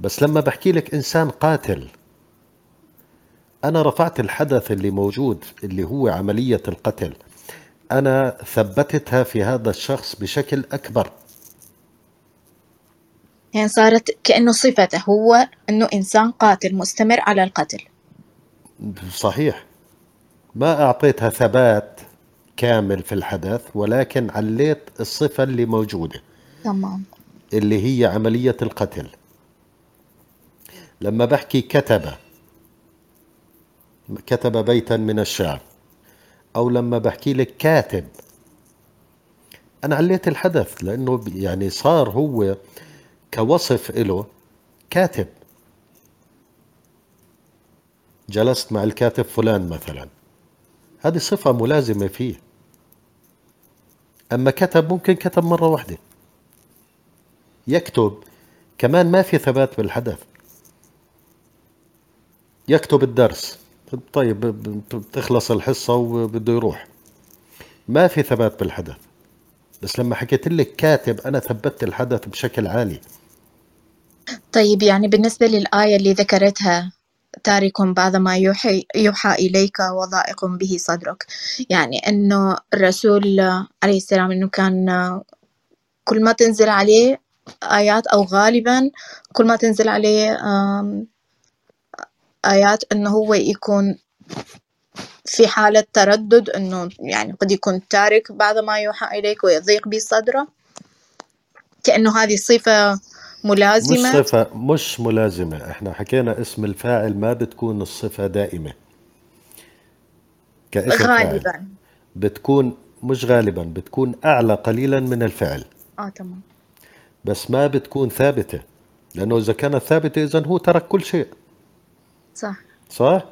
بس لما بحكي لك إنسان قاتل أنا رفعت الحدث اللي موجود اللي هو عملية القتل. أنا ثبتتها في هذا الشخص بشكل أكبر. يعني صارت كأنه صفته هو إنه إنسان قاتل مستمر على القتل. صحيح. ما أعطيتها ثبات كامل في الحدث ولكن عليت الصفة اللي موجودة. تمام. اللي هي عملية القتل. لما بحكي كتب كتب بيتا من الشعر أو لما بحكي لك كاتب أنا عليت الحدث لأنه يعني صار هو كوصف إله كاتب. جلست مع الكاتب فلان مثلا. هذه صفة ملازمة فيه. أما كتب ممكن كتب مرة واحدة. يكتب كمان ما في ثبات بالحدث. يكتب الدرس. طيب بتخلص الحصة وبده يروح. ما في ثبات بالحدث. بس لما حكيت لك كاتب أنا ثبتت الحدث بشكل عالي. طيب يعني بالنسبة للآية اللي ذكرتها تارك بعض ما يوحي, يوحى إليك وضائق به صدرك. يعني أنه الرسول عليه السلام أنه كان كل ما تنزل عليه آيات أو غالبا كل ما تنزل عليه آيات إنه هو يكون في حالة تردد إنه يعني قد يكون تارك بعض ما يوحى إليك ويضيق بصدره كأنه هذه صفة مش ملازمة صفة مش ملازمة. إحنا حكينا اسم الفاعل ما بتكون الصفة دائمة. كاسم فاعل. غالبا. بتكون مش غالبا بتكون أعلى قليلا من الفعل. آه تمام. بس ما بتكون ثابتة لأنه إذا كانت ثابتة إذا هو ترك كل شيء. صح. صح؟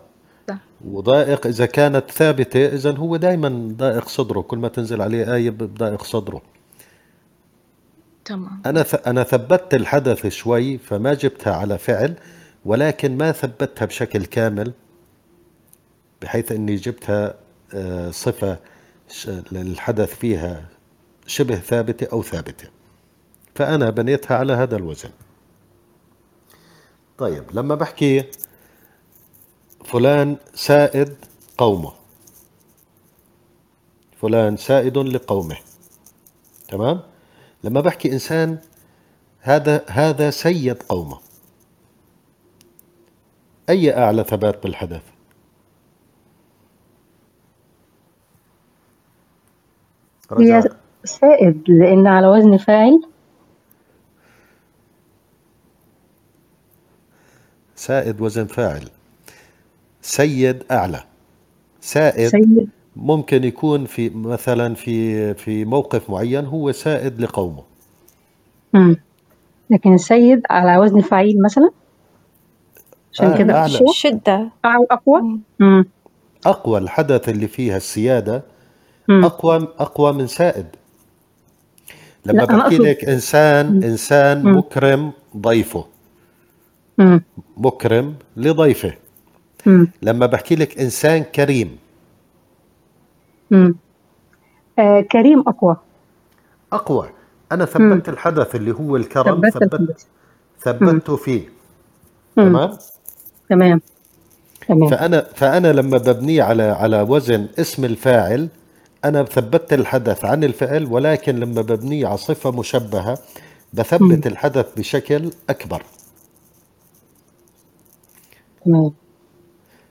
صح. وضائق إذا كانت ثابتة إذا هو دائما ضائق صدره كل ما تنزل عليه آية بضائق صدره. تمام. أنا ث... أنا ثبتت الحدث شوي فما جبتها على فعل ولكن ما ثبتها بشكل كامل بحيث إني جبتها آه، صفة ش- للحدث فيها شبه ثابتة أو ثابتة. فأنا بنيتها على هذا الوزن. طيب لما بحكي فلان سائد قومه. فلان سائد لقومه. تمام؟ لما بحكي إنسان هذا هذا سيد قومه. أي أعلى ثبات بالحدث؟ هي رجاء. سائد لأن على وزن فاعل سائد وزن فاعل. سيد أعلى. سائد سيد. ممكن يكون في مثلا في في موقف معين هو سائد لقومه. مم. لكن سيد على وزن فعيل مثلا؟ عشان آه كده أعلى. شدة. أو أقوى؟ مم. أقوى الحدث اللي فيها السيادة. مم. أقوى أقوى من سائد. لما بحكي لك إنسان مم. إنسان مم. مكرم ضيفه. مم. مكرم لضيفه مم. لما بحكي لك إنسان كريم مم. آه كريم أقوى أقوى أنا مم. ثبت الحدث اللي هو الكرم ثبت مم. ثبته فيه مم. تمام تمام تمام فأنا فأنا لما ببنيه على على وزن اسم الفاعل أنا ثبت الحدث عن الفعل ولكن لما ببنيه على صفة مشبهة مم. بثبت الحدث بشكل أكبر تمام.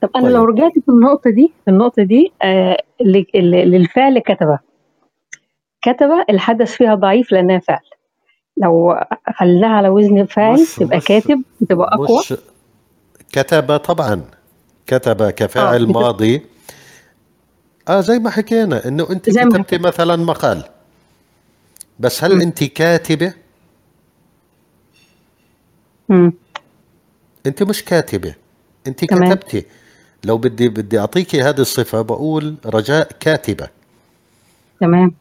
طب أنا لو طيب. رجعت في النقطة دي في النقطة دي آه ل- ل- للفعل كتبة. كتبة الحدث فيها ضعيف لأنها فعل. لو خليناها على وزن فاعل تبقى مش كاتب بتبقى أقوى. مش كتب طبعا كتب آه كفاعل بت- ماضي. آه زي ما حكينا إنه أنت زي ما كتبتي حكيت مثلا مقال. بس هل. أنت كاتبة؟ مم. أنت مش كاتبة. انت كتبتي. لو بدي بدي أعطيكي هذه الصفة بقول رجاء كاتبة. تمام.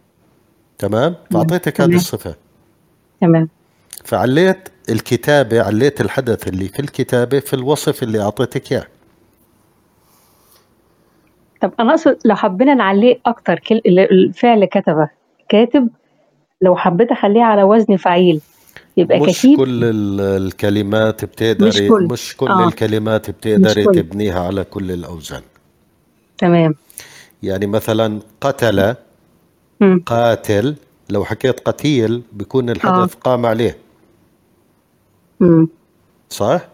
تمام؟ فأعطيتك هذه الصفة. تمام. فعليت الكتابة عليت الحدث اللي في الكتابة في الوصف اللي أعطيتك إياه. طب أنا أقصد لو حبينا نعليه أكتر كل ال- الفعل كتبة كاتب لو حبيت أخليه على وزن فعيل. يبقى مش كتيب كل ال- الكلمات مش بتقدري كل. مش كل آه. الكلمات مش بتقدري كل. تبنيها على كل الأوزان. تمام. يعني مثلا قتل مم. قاتل لو حكيت قتيل بيكون آه. الحدث قام عليه. مم. صح؟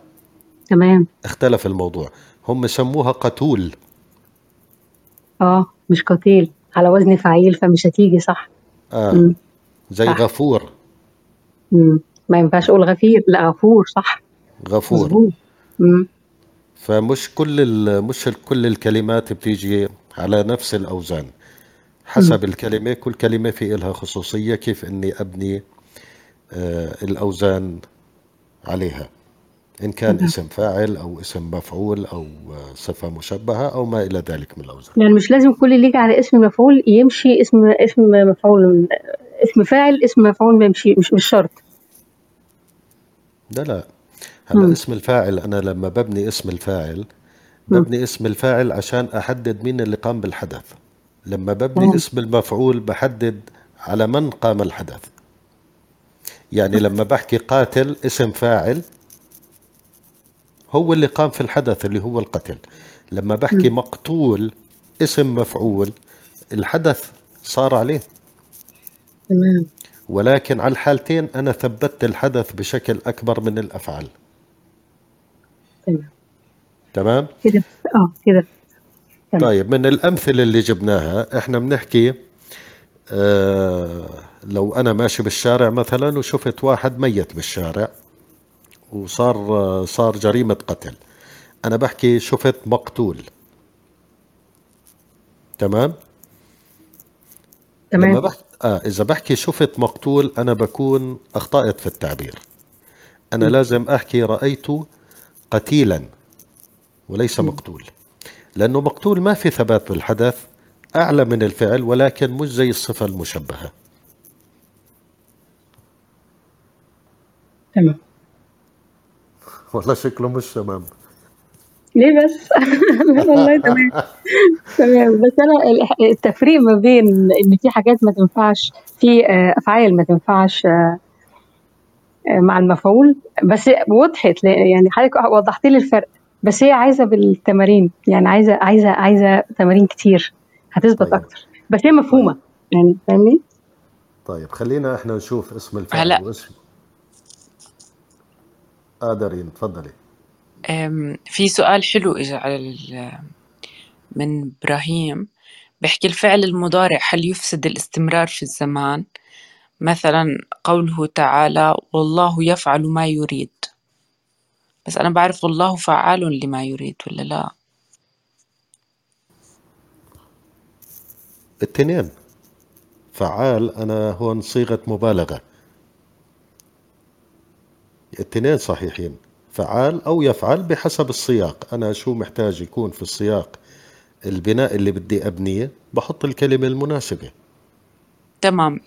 تمام. اختلف الموضوع. هم سموها قتول. آه مش قتيل. على وزن فعيل فمش هتيجي صح. آه. مم. زي صح. غفور. ما ينفعش أقول غفير لا غفور صح. غفور. مظبوط. فمش كل ال- مش كل الكلمات بتيجي على نفس الأوزان. مم. حسب الكلمة كل كلمة في إلها خصوصية كيف إني أبني آه الأوزان عليها. إن كان اسم فاعل أو اسم مفعول أو آه، صفة مشبهة أو ما إلى ذلك من الأوزان. يعني مش لازم كل اللي يجي على اسم مفعول يمشي اسم اسم مفعول اسم فاعل اسم مفعول ما يمشي مش مش شرط. لا لا. هلا. اسم الفاعل أنا لما ببني اسم الفاعل. ببني اسم الفاعل عشان أحدد مين اللي قام بالحدث. لما ببني تمام اسم المفعول بحدد على من قام الحدث. يعني لما بحكي قاتل اسم فاعل هو اللي قام في الحدث اللي هو القتل. لما بحكي. مقتول اسم مفعول الحدث صار عليه. تمام. ولكن على الحالتين أنا ثبتت الحدث بشكل أكبر من الأفعال. تمام؟ تمام كده. آه كده. طيب من الأمثلة اللي جبناها إحنا بنحكي آه لو أنا ماشي بالشارع مثلا وشفت واحد ميت بالشارع وصار آه صار جريمة قتل أنا بحكي شفت مقتول. تمام؟ لما تمام بحكي آه إذا بحكي شفت مقتول أنا بكون أخطأت في التعبير. أنا لازم أحكي رأيت قتيلا وليس مقتول. لأنه مقتول ما في ثبات بالحدث أعلى من الفعل ولكن مش زي الصفة المشبهة. تمام. والله شكله مش تمام. ليه بس؟ لا والله تمام تمام بس أنا ال- التفريق ما بين إن في حاجات ما تنفعش في آه، أفعال ما تنفعش آه، آه، مع المفعول بس وضحت يعني حضرتك وضحت لي الفرق بس هي عايزة بالتمارين يعني عايزة عايزة عايزة تمارين كتير هتثبت طيب. أكتر بس هي مفهومة يعني فاهمني؟ طيب خلينا إحنا نشوف اسم الفعل هلا. واسم آه دارين تفضلي أم، في سؤال حلو إجا على من إبراهيم. بيحكي الفعل المضارع هل يفسد الاستمرار في الزمان؟ مثلا قوله تعالى والله يفعل ما يريد. بس أنا بعرف والله فعال لما يريد ولا لا؟ التنين فعال أنا هون صيغة مبالغة. التنين صحيحين. فعال أو يفعل بحسب السياق. أنا شو محتاج يكون في السياق؟ البناء اللي بدي أبنيه بحط الكلمة المناسبة. تمام.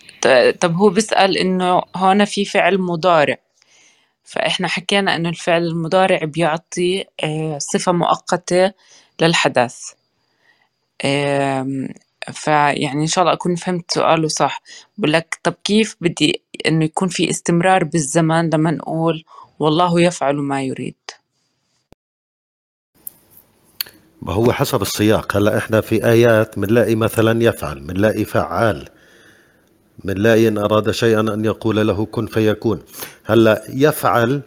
طب هو بيسأل إنه هون في فعل مضارع. فإحنا حكينا إنه الفعل المضارع بيعطي آه، صفة مؤقتة للحدث. فيعني إن شاء الله أكون فهمت سؤاله صح. بقول لك طب كيف بدي إنه يكون في استمرار بالزمان لما نقول والله يفعل ما يريد. ما هو حسب السياق. هلا إحنا في آيات بنلاقي مثلا يفعل بنلاقي فعال بنلاقي إن أراد شيئا أن يقول له كن فيكون. هلا يفعل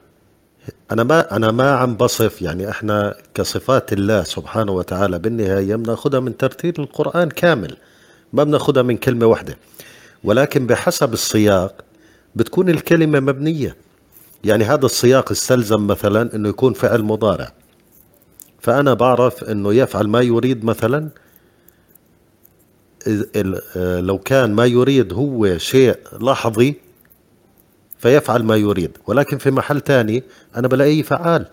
أنا ما أنا ما عم بصف يعني إحنا كصفات الله سبحانه وتعالى بالنهاية بناخذها من ترتيل القرآن كامل ما بناخذها من كلمة واحدة. ولكن بحسب السياق بتكون الكلمة مبنية. يعني هذا السياق استلزم مثلا إنه يكون فعل مضارع. فأنا بعرف أنه يفعل ما يريد مثلا آه، لو كان ما يريد هو شيء لحظي فيفعل ما يريد. ولكن في محل تاني أنا بلاقيه فعال.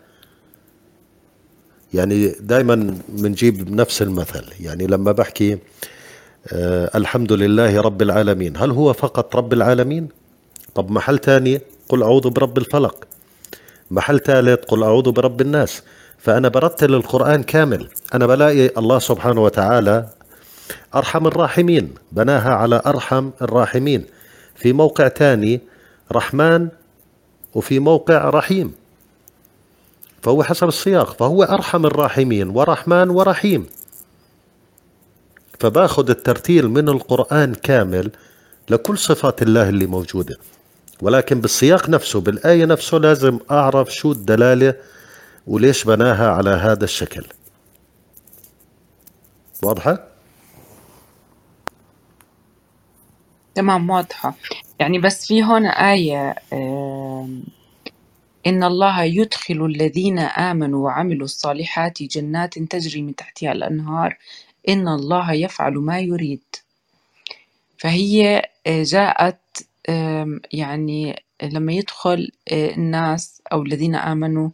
يعني دائما بنجيب نفس المثل. يعني لما بحكي آه الحمد لله رب العالمين. هل هو فقط رب العالمين؟ طب محل تاني قل أعوذ برب الفلق. محل ثالث قل أعوذ برب الناس. فأنا برتل القرآن كامل. أنا بلاقي الله سبحانه وتعالى أرحم الراحمين. بناها على أرحم الراحمين. في موقع تاني رحمن وفي موقع رحيم. فهو حسب السياق. فهو أرحم الراحمين ورحمن ورحيم. فباخذ الترتيل من القرآن كامل لكل صفات الله اللي موجودة. ولكن بالسياق نفسه بالآية نفسه لازم أعرف شو الدلالة وليش بناها على هذا الشكل. واضحة؟ تمام واضحة. يعني بس في هون آية إن الله يدخل الذين آمنوا وعملوا الصالحات جنات تجري من تحتها الأنهار. إن الله يفعل ما يريد. فهي آه، جاءت يعني لما يدخل آه، الناس أو الذين آمنوا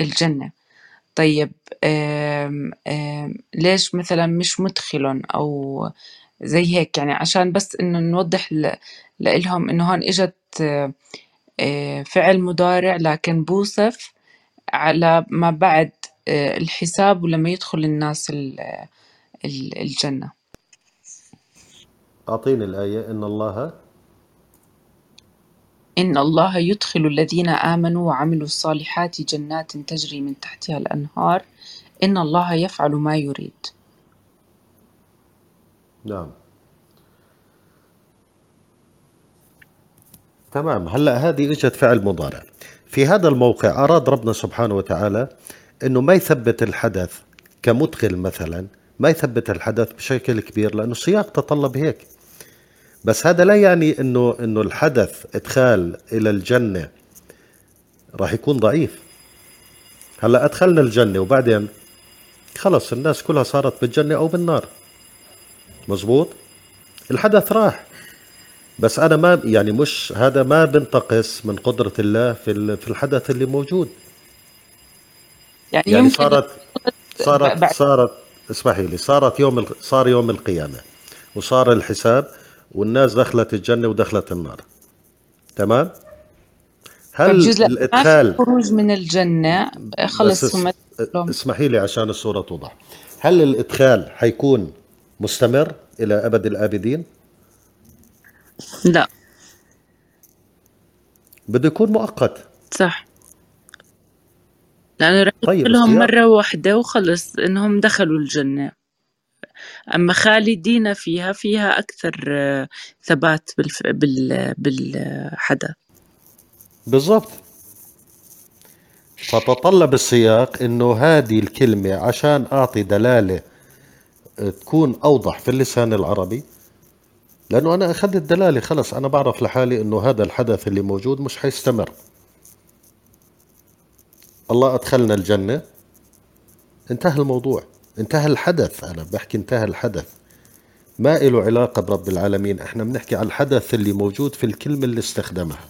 الجنة. طيب ليش مثلا مش مدخل أو زي هيك؟ يعني عشان بس إنه نوضح لإلهم إنه هون إجت آه، فعل مضارع لكن بوصف على ما بعد آه، الحساب ولما يدخل الناس ال- ال- الجنة. أعطيني الآية. إن الله إن الله يدخل الذين آمنوا وعملوا الصالحات جنات تجري من تحتها الأنهار. إن الله يفعل ما يريد. نعم. تمام. هلا هذه إجت فعل مضارع. في هذا الموقع أراد ربنا سبحانه وتعالى إنه ما يثبت الحدث كمدخل مثلا ما يثبت الحدث بشكل كبير لأنه السياق تطلب هيك. بس هذا لا يعني إنه إنه الحدث إدخال إلى الجنة راح يكون ضعيف. هلأ أدخلنا الجنة وبعدين خلص الناس كلها صارت بالجنة أو بالنار. مزبوط؟ الحدث راح. بس أنا ما يعني مش هذا ما بنتقص من قدرة الله في في الحدث اللي موجود. يعني, يعني صارت صارت صارت اسمحي لي صارت يوم صار يوم القيامة وصار الحساب والناس دخلت الجنة ودخلت النار. تمام؟ هل في الادخال خروج من الجنة خلص لهم. اسمحي لي عشان الصورة توضح. هل الإدخال حيكون مستمر إلى أبد الآبدين؟ لا. بده يكون مؤقت. صح. لأنه رح طيب يدخلهم السياق مرة واحدة وخلص إنهم دخلوا الجنة. أما خالدين فيها فيها أكثر آه، ثبات. بال... بالحدث بالضبط. فتطلب السياق إنه هذه الكلمة عشان أعطي دلالة آه، تكون أوضح في اللسان العربي. لأنه أنا أخذت الدلالة خلص أنا بعرف لحالي إنه هذا الحدث اللي موجود مش حيستمر. الله أدخلنا الجنة. انتهى الموضوع. انتهى الحدث. أنا بحكي انتهى الحدث. ما له علاقة برب العالمين؟ إحنا بنحكي على الحدث اللي موجود في الكلمة اللي استخدمها.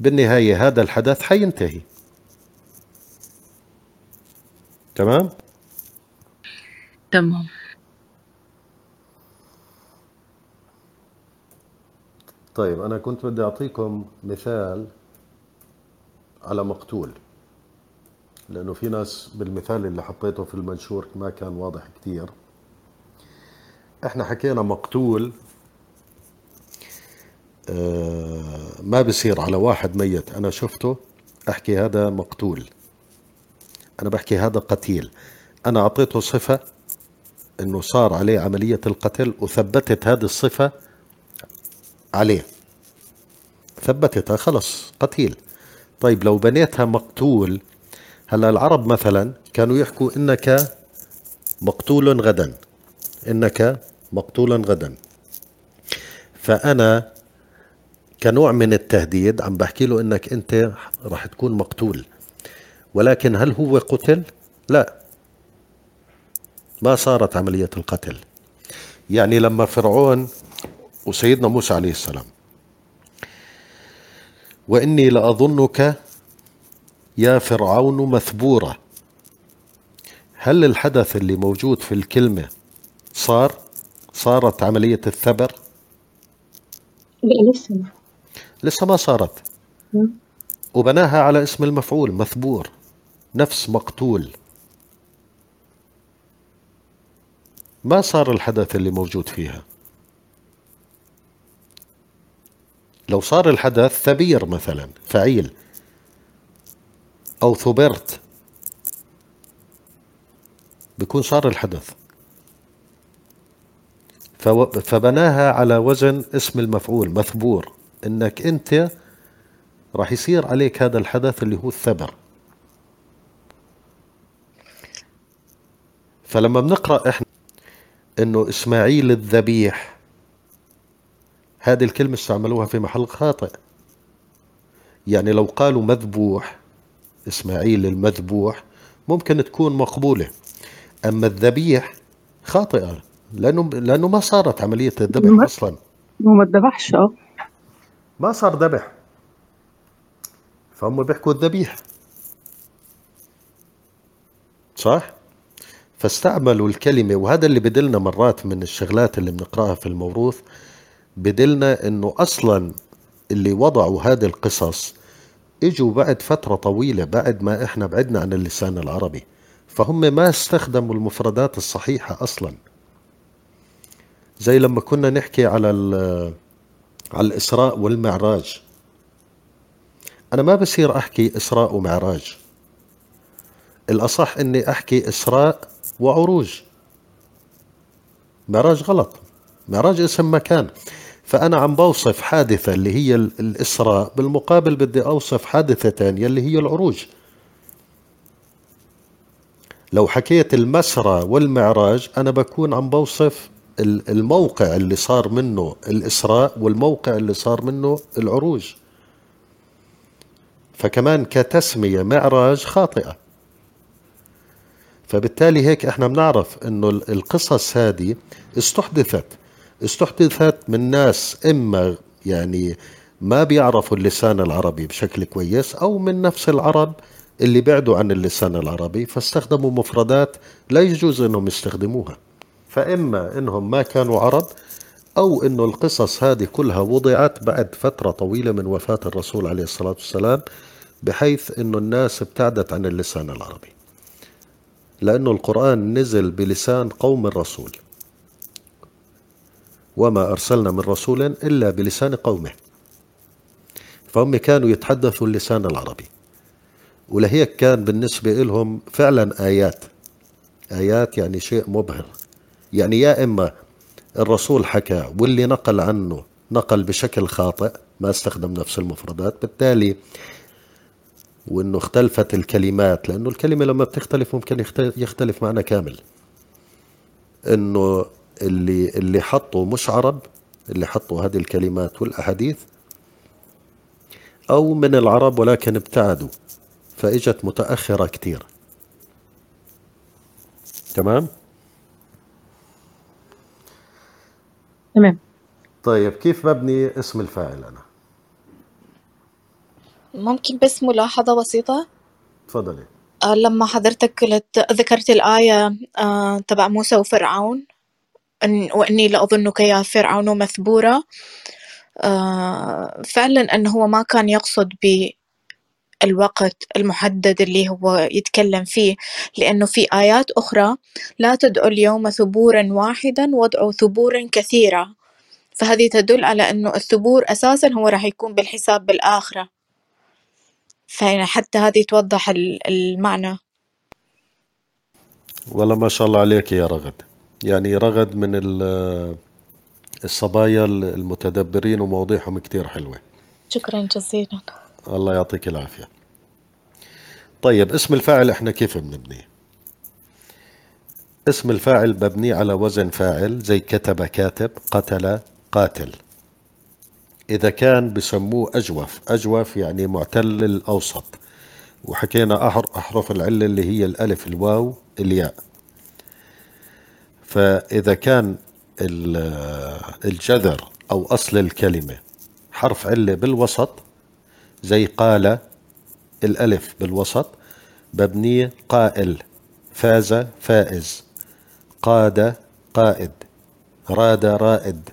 بالنهاية هذا الحدث حينتهي. تمام؟ تمام. طيب أنا كنت بدي أعطيكم مثال على مقتول. لأنه في ناس بالمثال اللي حطيته في المنشور ما كان واضح كتير. إحنا حكينا مقتول آه، ما بصير على واحد ميت. أنا شفته أحكي هذا مقتول. أنا بحكي هذا قتيل. أنا أعطيته صفة أنه صار عليه عملية القتل وثبتت هذه الصفة عليه. ثبتتها خلص قتيل. طيب لو بنيتها مقتول هلا العرب مثلا كانوا يحكوا إنك مقتول غدا إنك مقتولا غدا. فأنا كنوع من التهديد عم بحكي له إنك أنت راح تكون مقتول. ولكن هل هو قتل؟ لا. ما صارت عملية القتل. يعني لما فرعون وسيدنا موسى عليه السلام وإني لأظنك يا فرعون مثبورا هل الحدث اللي موجود في الكلمة صار؟ صارت عملية الثبر؟ لا لسه لسه ما صارت. وبناها على اسم المفعول مثبور. نفس مقتول. ما صار الحدث اللي موجود فيها؟ لو صار الحدث ثبير مثلا فعيل. أو ثبرت بيكون صار الحدث. فبناها على وزن اسم المفعول مثبور. إنك أنت راح يصير عليك هذا الحدث اللي هو الثبر. فلما بنقرأ إحنا إنه إسماعيل الذبيح هذه الكلمة استعملوها في محل خاطئ. يعني لو قالوا مذبوح إسماعيل المذبوح ممكن تكون مقبولة. أما الذبيح خاطئه لأنه لأنه ما صارت عملية الذبح ما- أصلا. هو ما اتذبحش آه ما صار ذبح. فهم بيحكوا الذبيح. صح؟ فاستعملوا الكلمة وهذا اللي بدلنا مرات من الشغلات اللي بنقرأها في الموروث بدلنا إنه أصلا اللي وضعوا هذه القصص إجوا بعد فترة طويلة بعد ما إحنا بعدنا عن اللسان العربي. فهم ما استخدموا المفردات الصحيحة أصلا. زي لما كنا نحكي على على الإسراء والمعراج. أنا ما بصير أحكي إسراء ومعراج. الأصح إني أحكي إسراء وعروج. معراج غلط. معراج اسم مكان. فأنا عم بوصف حادثة اللي هي ال- الإسراء بالمقابل بدي أوصف حادثة تانية اللي هي العروج. لو حكيت المسرى والمعراج أنا بكون عم بوصف ال- الموقع اللي صار منه الإسراء والموقع اللي صار منه العروج. فكمان كتسمية معراج خاطئة. فبالتالي هيك إحنا بنعرف إنه ال- القصص هذه استحدثت استحدثت من ناس إما يعني ما بيعرفوا اللسان العربي بشكل كويس أو من نفس العرب اللي بعدوا عن اللسان العربي فاستخدموا مفردات لا يجوز إنهم يستخدموها. فإما إنهم ما كانوا عرب أو إنه القصص هذه كلها وضعت بعد فترة طويلة من وفاة الرسول عليه الصلاة والسلام بحيث إنه الناس ابتعدت عن اللسان العربي. لأنه القرآن نزل بلسان قوم الرسول. وما أرسلنا من رسول إلا بلسان قومه. فهم كانوا يتحدثوا اللسان العربي. ولهيك كان بالنسبة لهم فعلا آيات. آيات يعني شيء مبهر. يعني يا إما الرسول حكى واللي نقل عنه نقل بشكل خاطئ ما استخدم نفس المفردات بالتالي وإنه اختلفت الكلمات لأنه الكلمة لما بتختلف ممكن يخت- يختلف معنى كامل. إنه اللي اللي حطوا مش عرب اللي حطوا هذه الكلمات والأحاديث أو من العرب ولكن ابتعدوا فإجت متأخرة كتير تمام؟ تمام. طيب كيف ببني اسم الفاعل أنا؟ ممكن بس ملاحظة بسيطة؟ تفضلي. آه، لما حضرتك ذكرت الآية آه، تبع موسى وفرعون إن وإني لأظنك يا فرعون مثبورا. آه، فعلا أنه هو ما كان يقصد بالوقت المحدد اللي هو يتكلم فيه لأنه في آيات أخرى لا تدعوا اليوم ثبورا واحدا وادعوا ثبورا كثيرا. فهذه تدل على أنه الثبور أساسا هو راح يكون بالحساب بالآخرة. حتى هذه توضح ال- المعنى. والله ما شاء الله عليك يا رغد. يعني رغد من ال- الصبايا المتدبرين ومواضيعهم كتير حلوة. شكرا جزيلا. الله يعطيك العافية. طيب اسم الفاعل إحنا كيف بنبنيه اسم الفاعل ببنيه على وزن فاعل زي كتب كاتب قتل قاتل. إذا كان بسموه أجوف أجوف يعني معتل الأوسط. وحكينا أحر- أحرف العلة اللي هي الألف الواو الياء. فإذا كان ال- الجذر أو أصل الكلمة حرف علة بالوسط زي قال الألف بالوسط ببنيه قائل فاز فائز قاد قائد راد رائد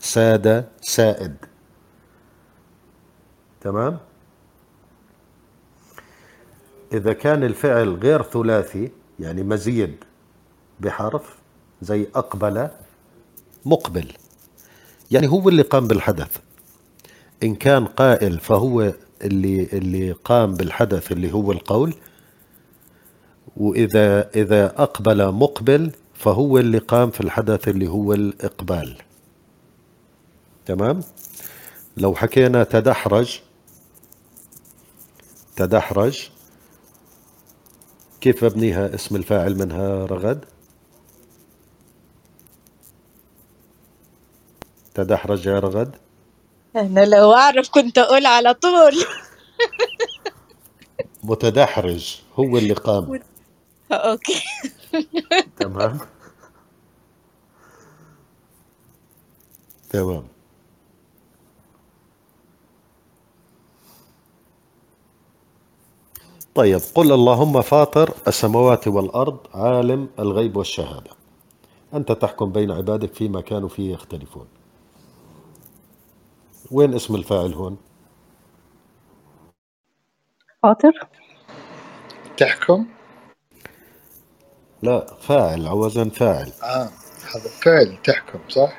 ساد سائد. تمام؟ إذا كان الفعل غير ثلاثي يعني مزيد بحرف زي أقبل مقبل. يعني هو اللي قام بالحدث. إن كان قائل فهو اللي اللي قام بالحدث اللي هو القول. وإذا إذا أقبل مقبل فهو اللي قام في الحدث اللي هو الإقبال. تمام؟ لو حكينا تدحرج تدحرج كيف ببنيها اسم الفاعل منها رغد؟ تدحرج يا رغد أنا لو أعرف كنت أقول على طول. متدحرج هو اللي قام. أوكي. تمام. تمام. طيب قل اللهم فاطر السماوات والأرض عالم الغيب والشهادة. أنت تحكم بين عبادك فيما كانوا فيه يختلفون. وين اسم الفاعل هون؟ فاطر تحكم لا فاعل على وزن فاعل. آه هذا فعل تحكم صح؟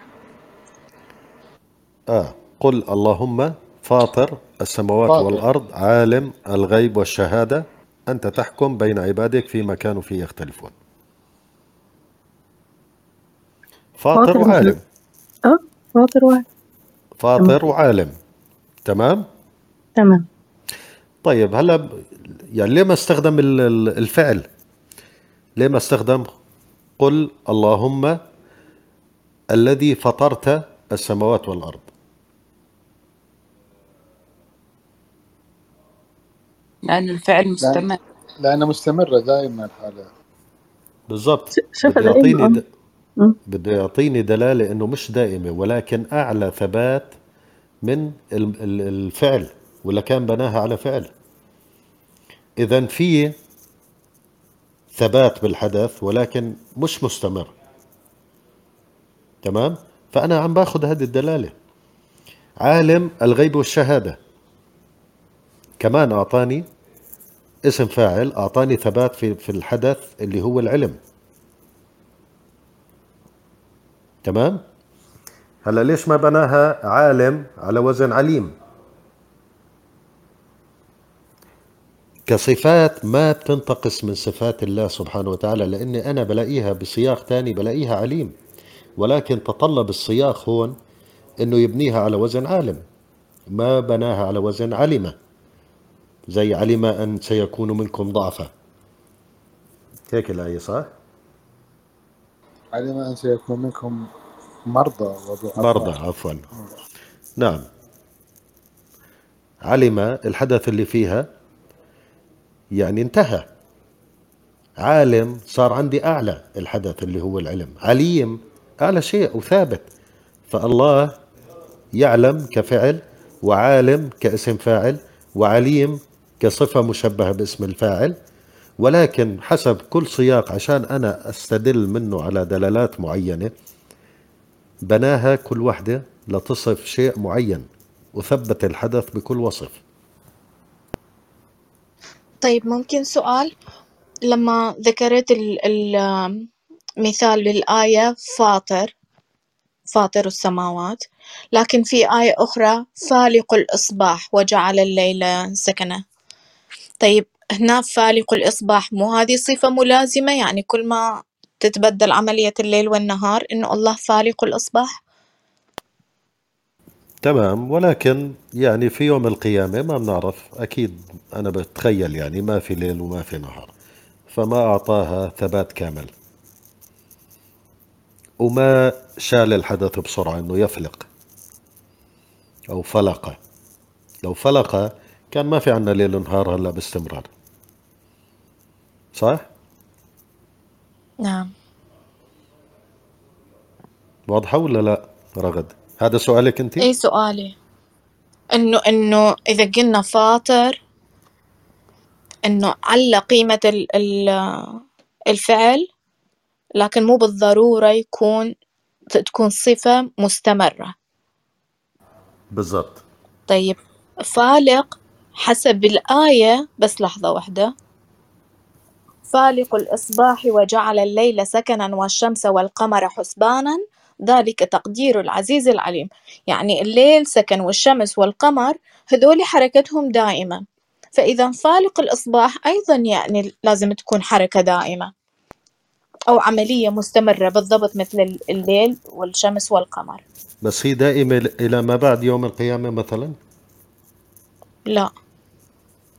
آه قل اللهم فاطر السماوات فاطر. والأرض عالم الغيب والشهادة. أنت تحكم بين عبادك فيما كانوا فيه يختلفون. فاطر فاطر وعالم. آه فاطر واحد. فاطر وعالم. تمام؟ تمام. طيب هلا يعني ليه ما استخدم ال- ال- الفعل؟ ليه ما استخدم؟ قل اللهم الذي فطرت السماوات والأرض. لأن الفعل مستمر. لأنها مستمرة دائما الحالة بالضبط. شوف يعطيني. بده يعطيني دلالة إنه مش دائمة ولكن أعلى ثبات من ال- ال- الفعل ولا كان بناها على فعل. اذا في ثبات بالحدث ولكن مش مستمر. تمام؟ فأنا عم باخذ هذه الدلالة. عالم الغيب والشهادة. كمان أعطاني اسم فاعل أعطاني ثبات في في الحدث اللي هو العلم. تمام؟ هلا ليش ما بناها عالم على وزن عليم؟ كصفات ما بتنتقص من صفات الله سبحانه وتعالى لأني أنا بلاقيها بسياق تاني بلاقيها عليم. ولكن تطلب السياق هون إنه يبنيها على وزن عالم. ما بناها على وزن علم زي علم أن سيكون منكم ضعفا. هيك الآية صح؟ علم أن سيكون منكم مرضى وضعفاء مرضى عفوا. نعم. علم الحدث اللي فيها يعني انتهى. عالم صار عندي أعلى الحدث اللي هو العلم. عليم أعلى شيء وثابت. فالله يعلم كفعل وعالم كاسم فاعل وعليم كصفة مشبهة باسم الفاعل. ولكن حسب كل سياق عشان أنا أستدل منه على دلالات معينة بناها كل وحدة لتصف شيء معين وثبت الحدث بكل وصف. طيب ممكن سؤال؟ لما ذكرت ال ال مثال للآية فاطر فاطر السماوات لكن في آية أخرى فالق الإصباح وجعل الليل سكنة. طيب هنا فالق الإصباح مو هذه صفة ملازمة؟ يعني كل ما تتبدل عملية الليل والنهار إنه الله فالق الإصباح؟ تمام ولكن يعني في يوم القيامة ما بنعرف أكيد أنا بتخيل يعني ما في ليل وما في نهار فما أعطاها ثبات كامل. وما شال الحدث بسرعة أنه يفلق أو فلق. لو فلق كان ما في عنا ليل ونهار هلا باستمرار. صح؟ نعم واضحة ولا لا رغد؟ هذا سؤالك أنت؟ إيه سؤالي إنه إنه إذا قلنا فاطر إنه على قيمة ال ال الفعل لكن مو بالضرورة يكون تكون صفة مستمرة بالضبط طيب فالق حسب الآية بس لحظة واحدة فالق الإصباح وجعل الليل سكنا والشمس والقمر حسبانا. ذلك تقدير العزيز العليم. يعني الليل سكن والشمس والقمر هذول حركتهم دائمة. فإذا فالق الإصباح أيضا يعني لازم تكون حركة دائمة أو عملية مستمرة بالضبط مثل الليل والشمس والقمر. بس هي دائمة إلى ما بعد يوم القيامة مثلا؟ لا.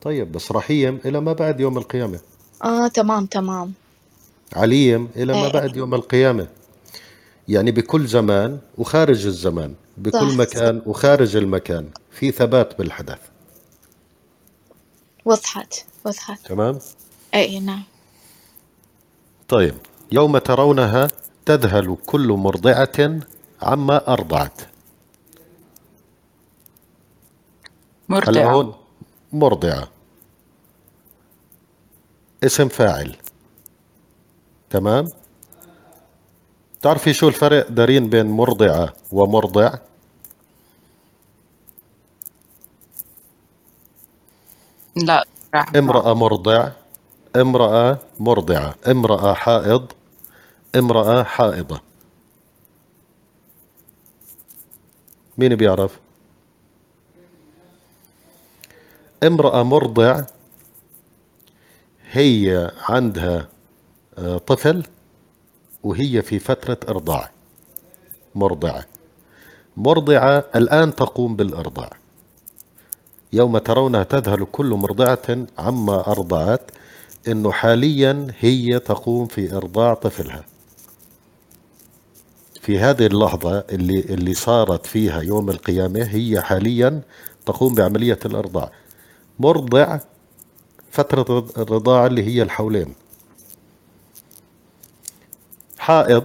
طيب بس رحيم إلى ما بعد يوم القيامة؟ آه تمام تمام. عليم إلى ما إيه. بعد يوم القيامة. يعني بكل زمان وخارج الزمان بكل صح. مكان وخارج المكان في ثبات بالحدث. وضحت وضحت. تمام؟ أي نعم. طيب يوم ترونها تذهل كل مرضعة عما أرضعت. هلا مرضعة هون مرضعة. اسم فاعل. تمام؟ تعرفي شو الفرق دارين بين مرضعة ومرضع؟ لا امرأة مرضع امرأة مرضعة امرأة حائض امرأة حائضة. مين بيعرف؟ امرأة مرضع هي عندها آه، طفل وهي في فترة إرضاع مرضعة. مرضعة الآن تقوم بالإرضاع. يوم ترونها تذهل كل مرضعة عما أرضعت إنه حاليا هي تقوم في إرضاع طفلها. في هذه اللحظة اللي اللي صارت فيها يوم القيامة هي حاليا تقوم بعملية الإرضاع. مرضع فترة الرضاعة اللي هي الحولين حائض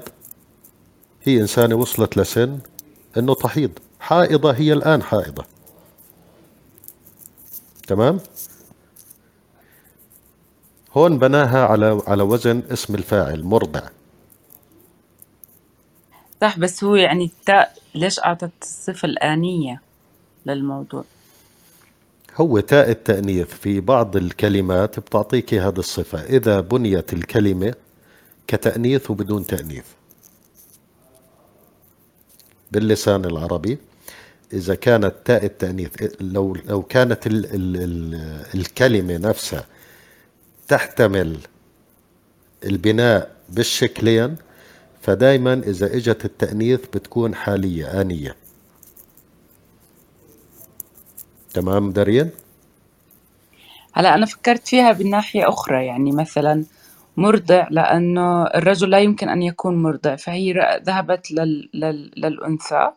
هي إنسانة وصلت لسن إنه تحيض حائضة هي الآن حائضة. تمام؟ هون بناها على على وزن اسم الفاعل مرضع. صح بس هو يعني التاء ليش أعطت الصفة الآنية للموضوع؟ هو تاء التأنيث في بعض الكلمات بتعطيك هذه الصفة. إذا بنيت الكلمة كتأنيث وبدون تأنيث. باللسان العربي إذا كانت تاء التأنيث لو لو كانت ال ال ال الكلمة نفسها تحتمل البناء بالشكلين فدائما إذا إجت التأنيث بتكون حالية آنية. تمام دارين؟ هلا أنا فكرت فيها بناحية أخرى يعني مثلا مرضع لأنه الرجل لا يمكن أن يكون مرضع فهي ذهبت لل... لل... للأنثى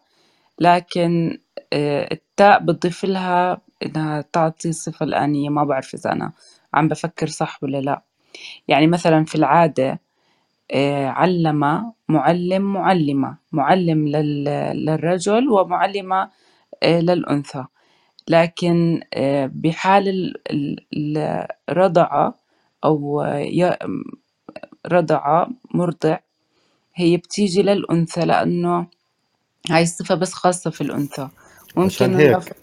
لكن آه، التاء بتضيف لها إنها تعطي الصفة الآنية ما بعرف إذا أنا عم بفكر صح ولا لا يعني مثلا في العادة آه، علم معلم معلمة معلم للرجل ومعلمة آه، للأنثى لكن آه، بحال الرضعة أو رضعة مرضع هي بتيجي للأنثى لأنه هاي الصفة بس خاصة في الأنثى ممكن عشان هيك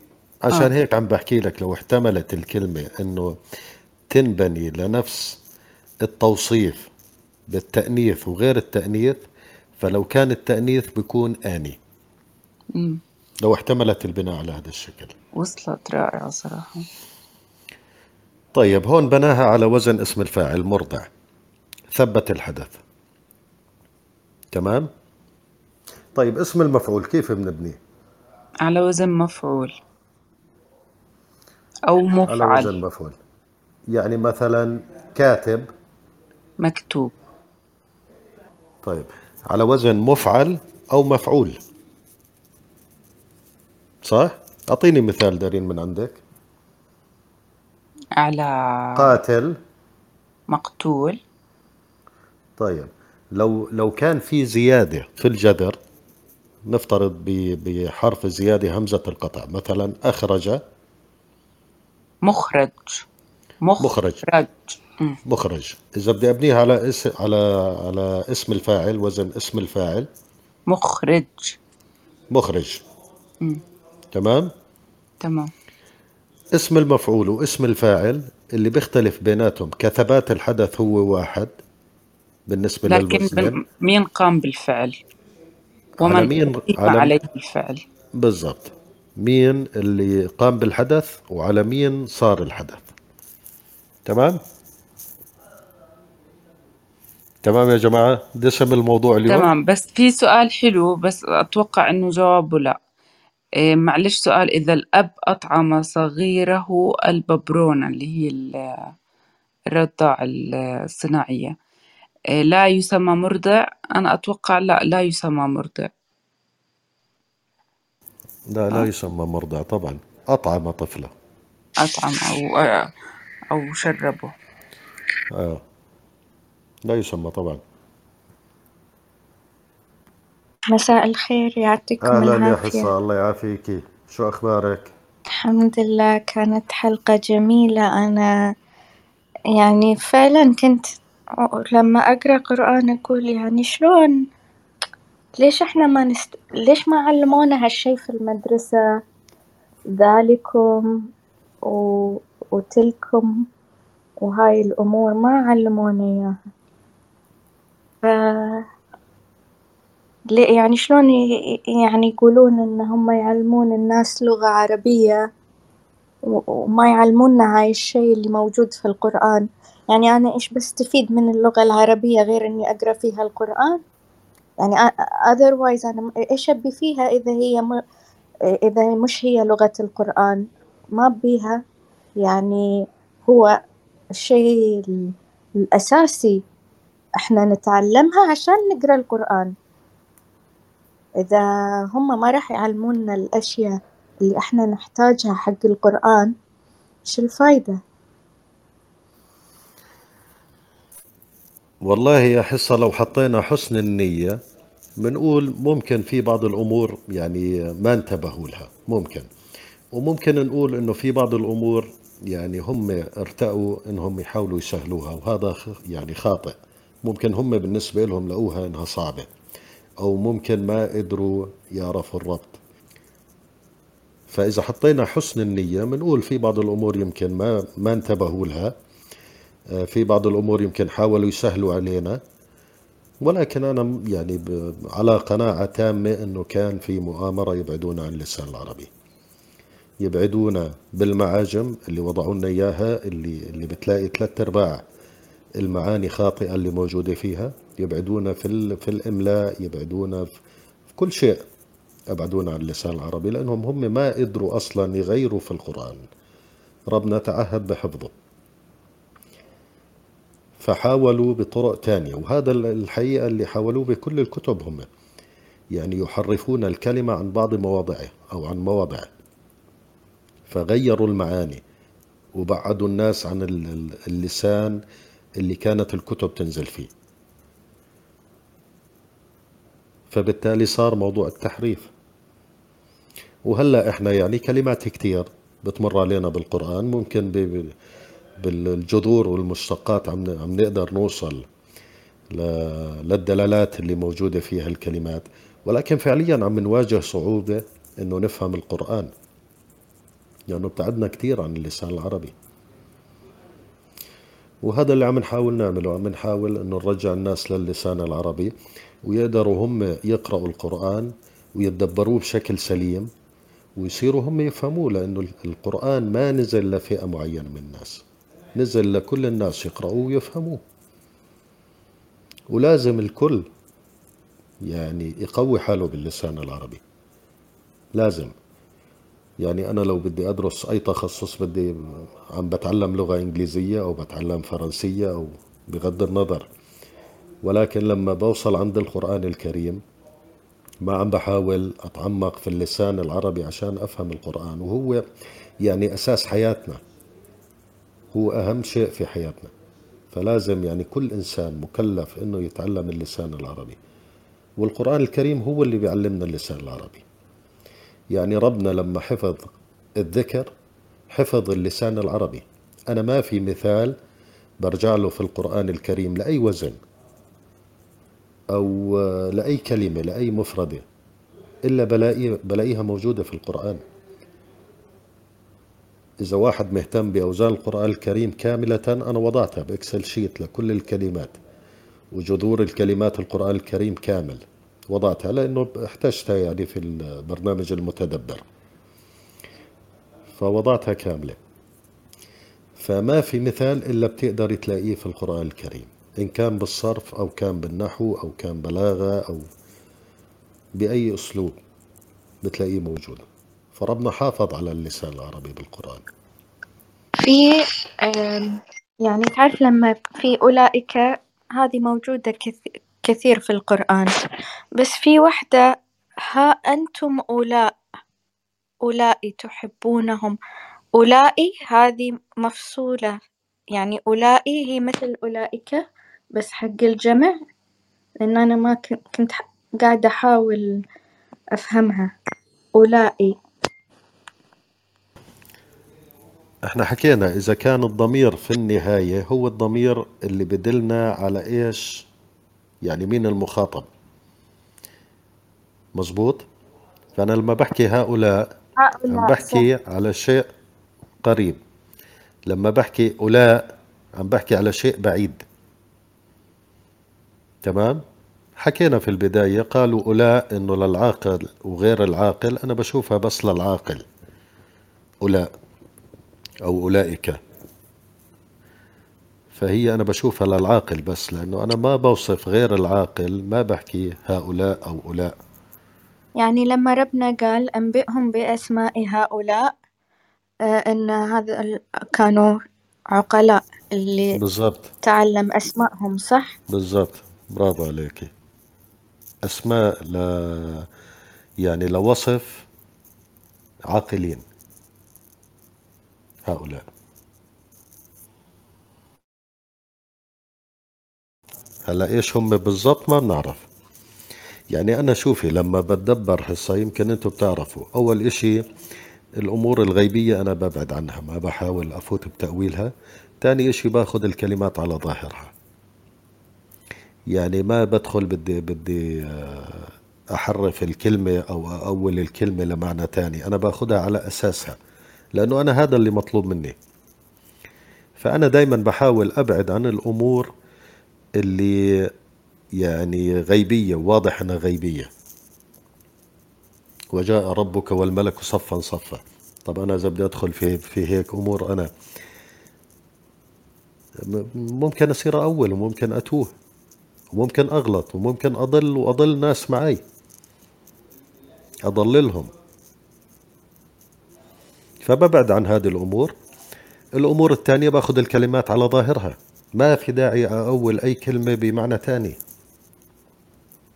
عشان آه. هيك عم بحكي لك لو احتملت الكلمة إنه تنبني لنفس التوصيف بالتأنيث وغير التأنيث فلو كان التأنيث بيكون آني مم. لو احتملت البناء على هذا الشكل وصلت رائعة صراحة. طيب هون بناها على وزن اسم الفاعل مرضع. ثبت الحدث. تمام؟ طيب اسم المفعول كيف بنبنيه على وزن مفعول. أو مفعل على وزن مفعول. يعني مثلا كاتب. مكتوب. طيب على وزن مفعل أو مفعول. صح؟ أعطيني مثال دارين من عندك. على قاتل. مقتول. طيب لو لو كان في زيادة في الجذر نفترض بحرف الزيادة همزة القطع مثلا أخرج. مخرج. مخرج. مخرج, مخرج. إذا بدي أبنيها على اس... على على اسم الفاعل وزن اسم الفاعل. مخرج. مخرج. مم. تمام؟ تمام. اسم المفعول واسم الفاعل اللي بيختلف بيناتهم كثبات الحدث هو واحد بالنسبة لكن مين قام بالفعل؟ ومن على مين على عليه الفعل؟ بالضبط. مين اللي قام بالحدث وعلى مين صار الحدث. تمام؟ تمام يا جماعة؟ دسم الموضوع اليوم؟ تمام بس في سؤال حلو بس أتوقع إنه جوابه لا. معلش سؤال إذا الأب أطعم صغيره الببرونة اللي هي الرضاعة الصناعية إيه لا يسمى مرضع؟ أنا أتوقع لا لا يسمى مرضع. لا لا آه. يسمى مرضع طبعا. أطعم طفلة. أطعم أو أو شربه. آه. لا يسمى طبعا. مساء الخير يعطيكم أهلا العافية. يا حصة الله يعافيكي شو أخبارك؟ الحمد لله كانت حلقة جميلة. أنا يعني فعلا كنت لما أقرأ قرآن أقول يعني شلون؟ ليش إحنا ما نست... ليش ما علمونا هالشي في المدرسة؟ ذلكم و... وتلكم وهاي الأمور ما علمونا إياها. ف يعني شلون يعني يقولون إن هم يعلمون الناس لغة عربية وما يعلمونا هاي الشي اللي موجود في القرآن؟ يعني أنا إيش بستفيد من اللغة العربية غير إني أقرأ فيها القرآن؟ يعني otherwise أنا إيش أبي فيها إذا هي م... إذا مش هي لغة القرآن؟ ما بيها يعني هو الشيء الأساسي إحنا نتعلمها عشان نقرأ القرآن. إذا هم ما راح يعلمونا الأشياء اللي إحنا نحتاجها حق القرآن إيش الفايدة؟ والله يا حصة لو حطينا حسن النية بنقول ممكن في بعض الأمور يعني ما انتبهوا لها ممكن. وممكن نقول إنه في بعض الأمور يعني هم ارتأوا إنهم يحاولوا يسهلوها وهذا يعني خاطئ. ممكن هم بالنسبة لهم لقوها إنها صعبة. أو ممكن ما قدروا يعرفوا الربط. فإذا حطينا حسن النية بنقول في بعض الأمور يمكن ما ما انتبهوا لها. آه، في بعض الأمور يمكن حاولوا يسهلوا علينا. ولكن أنا يعني على قناعة تامة أنه كان في مؤامرة يبعدونا عن اللسان العربي. يبعدونا بالمعاجم اللي وضعوا لنا إياها اللي, اللي بتلاقي ثلاث أرباع المعاني خاطئة اللي موجودة فيها. يبعدونا في, في الإملاء يبعدونا في كل شيء أبعدونا عن اللسان العربي لأنهم هم ما قدروا أصلا يغيروا في القرآن. ربنا تعهد بحفظه. فحاولوا بطرق تانية وهذا ال- الحقيقة اللي حاولوه بكل الكتب هم يعني يحرفون الكلمة عن بعض مواضعه أو عن مواضعه. فغيروا المعاني وبعدوا الناس عن ال- ال- اللسان اللي كانت الكتب تنزل فيه. فبالتالي صار موضوع التحريف. وهلا إحنا يعني كلمات كتير بتمر علينا بالقرآن ممكن بالجذور والمشتقات عم عم نقدر نوصل للدلالات اللي موجودة فيها الكلمات ولكن فعليا عم نواجه صعوبة إنه نفهم القرآن. لأنه ابتعدنا كتير عن اللسان العربي. وهذا اللي عم نحاول نعمله. عم نحاول إنه نرجع الناس للسان العربي. ويقدروا هم يقرأوا القرآن ويتدبروه بشكل سليم ويصيروا هم يفهموه لأنه القرآن ما نزل لفئة معينة من الناس. نزل لكل الناس يقرأوه ويفهموه ولازم الكل يعني يقوي حاله باللسان العربي. لازم. يعني أنا لو بدي أدرس أي تخصص بدي عم بتعلم لغة إنجليزية أو بتعلم فرنسية أو بغض النظر. ولكن لما بوصل عند القرآن الكريم ما عم بحاول أتعمق في اللسان العربي عشان أفهم القرآن وهو يعني أساس حياتنا. هو أهم شيء في حياتنا. فلازم يعني كل إنسان مكلف إنه يتعلم اللسان العربي. والقرآن الكريم هو اللي بيعلمنا اللسان العربي. يعني ربنا لما حفظ الذكر حفظ اللسان العربي. أنا ما في مثال برجع له في القرآن الكريم لأي وزن. أو لأي كلمة لأي مفردة إلا بلاقي بلاقيها موجودة في القرآن. إذا واحد مهتم بأوزان القرآن الكريم كاملة أنا وضعتها بإكسل شيت لكل الكلمات وجذور الكلمات القرآن الكريم كامل وضعتها لأنه احتجتها يعني في البرنامج المتدبر. فوضعتها كاملة. فما في مثال إلا بتقدر تلاقيه في القرآن الكريم. إن كان بالصرف أو كان بالنحو أو كان بلاغة أو بأي أسلوب بتلاقيه موجود. فربنا حافظ على اللسان العربي بالقرآن. في يعني تعرف لما في أولئك هذه موجودة كث- كثير في القرآن. بس في واحدة ها أنتم أولاء أولئي تحبونهم. أولئي هذه مفصولة. يعني أولئي هي مثل أولئك. بس حق الجمع لأن أنا ما كن- كنت قاعدة أحاول أفهمها. أولئي إحنا حكينا إذا كان الضمير في النهاية هو الضمير اللي بدلنا على إيش؟ يعني مين المخاطب. مزبوط فأنا لما بحكي هؤلاء عم بحكي على شيء قريب. لما بحكي أولاء عم بحكي على شيء بعيد. تمام؟ حكينا في البداية قالوا أولاء إنه للعاقل وغير العاقل أنا بشوفها بس للعاقل. أولاء أو أولئك. فهي أنا بشوفها للعاقل بس لأنه أنا ما بوصف غير العاقل ما بحكي هؤلاء أو أولاء. يعني لما ربنا قال أنبئهم بأسماء هؤلاء آه، إن هذا ال- كانوا عقلاء اللي بالضبط. تعلم أسمائهم صح؟ بالضبط. برافو عليكي أسماء ل يعني لوصف عاقلين. هؤلاء. هلأ إيش هم بالضبط؟ ما بنعرف. يعني أنا شوفي لما بتدبر حصة يمكن أنتم بتعرفوا. أول إشي الأمور الغيبية أنا ببعد عنها ما بحاول أفوت بتأويلها. تاني إشي باخذ الكلمات على ظاهرها. يعني ما بدخل بدي بدي آه، أحرف الكلمة أو أول الكلمة لمعنى تاني. أنا باخذها على أساسها لأنه أنا هذا اللي مطلوب مني. فأنا دايما بحاول أبعد عن الأمور اللي يعني غيبية واضح إنها غيبية. وجاء ربك والملك صفا صفا. طب أنا إذا بدي أدخل في في هيك أمور أنا ممكن أصير أول وممكن أتوه. وممكن أغلط وممكن أضل وأضل ناس معي أضللهم. فببعد عن هذه الأمور. الأمور الثانية باخذ الكلمات على ظاهرها. ما في داعي اول أي كلمة بمعنى ثاني.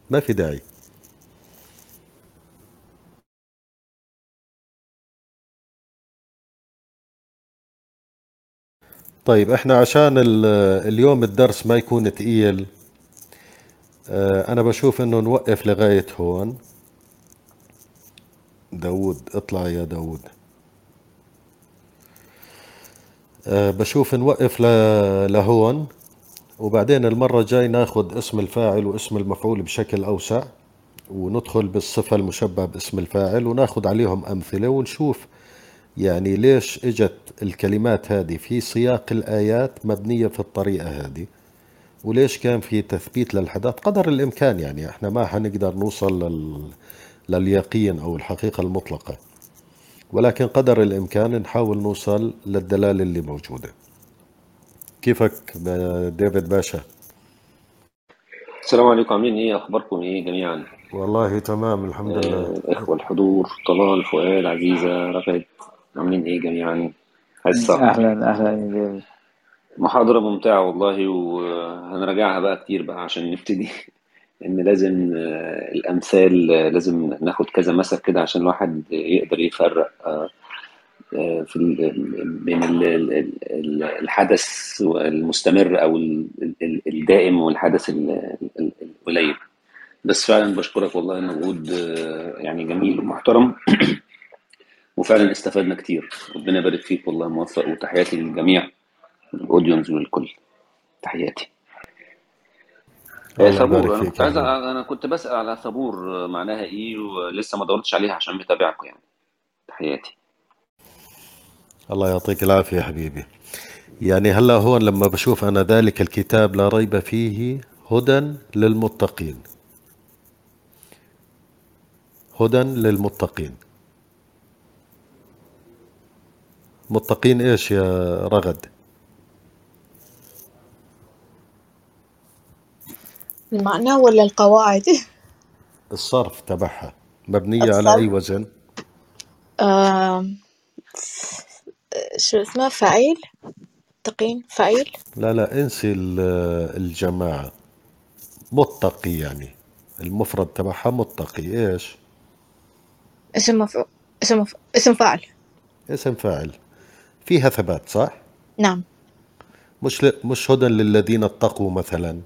ما في داعي. طيب إحنا عشان ال- اليوم الدرس ما يكون تقيل أنا بشوف إنه نوقف لغاية هون. داود اطلع يا داود آه، بشوف نوقف لهون وبعدين المرة الجاي ناخد اسم الفاعل واسم المفعول بشكل أوسع وندخل بالصفة المشبهة باسم الفاعل وناخد عليهم أمثلة ونشوف يعني ليش إجت الكلمات هذه في سياق الآيات مبنية في الطريقة هذه. وليش كان في تثبيت للحدث قدر الإمكان يعني إحنا ما حنقدر نوصل لل... لليقين أو الحقيقة المطلقة. ولكن قدر الإمكان نحاول نوصل للدلالة اللي موجودة. كيفك ديفيد باشا؟ السلام عليكم عاملين إيه اخباركم إيه جميعا؟ والله تمام الحمد لله. آه، إخوة الحضور طلال فؤاد عزيزة رفعت عاملين إيه جميعا؟ أهلا أهلا يا ديفيد. محاضرة ممتعة والله وهنراجعها بقى كتير بقى عشان نبتدي. إن لازم آه، الأمثال آه، لازم ناخد كذا مثل كده عشان الواحد يقدر يفرق آه، في بين ال- ال- ال- الحدث المستمر ال- الدائم والحدث ال- ال- القليل. بس فعلا بشكرك والله المجهود آه، يعني جميل ومحترم. وفعلا استفدنا كتير. ربنا يبارك فيك والله موفق وتحياتي للجميع. الاودينز والكل تحياتي. يبارك أنا كنت عايز أنا كنت بسأل على ثبور آه، معناها إيه ولسه ما دورتش عليها عشان متابعكم يعني. تحياتي. الله يعطيك العافية يا حبيبي. يعني هلا هون لما بشوف أنا ذلك الكتاب لا ريب فيه هدى للمتقين. هدى للمتقين. متقين إيش يا رغد؟ المعنى ولا القواعد؟ الصرف تبعها. مبنية على أي وزن؟ آم، شو اسمه؟ فعيل تقين فعيل لا لا انسي ال- الجماعة. متقي يعني. المفرد تبعها متقي. إيش؟ اسم مفعول. اسم مف... اسم فاعل. اسم فاعل. فيها ثبات صح؟ نعم. مش ل... مش هدى للذين اتقوا مثلا.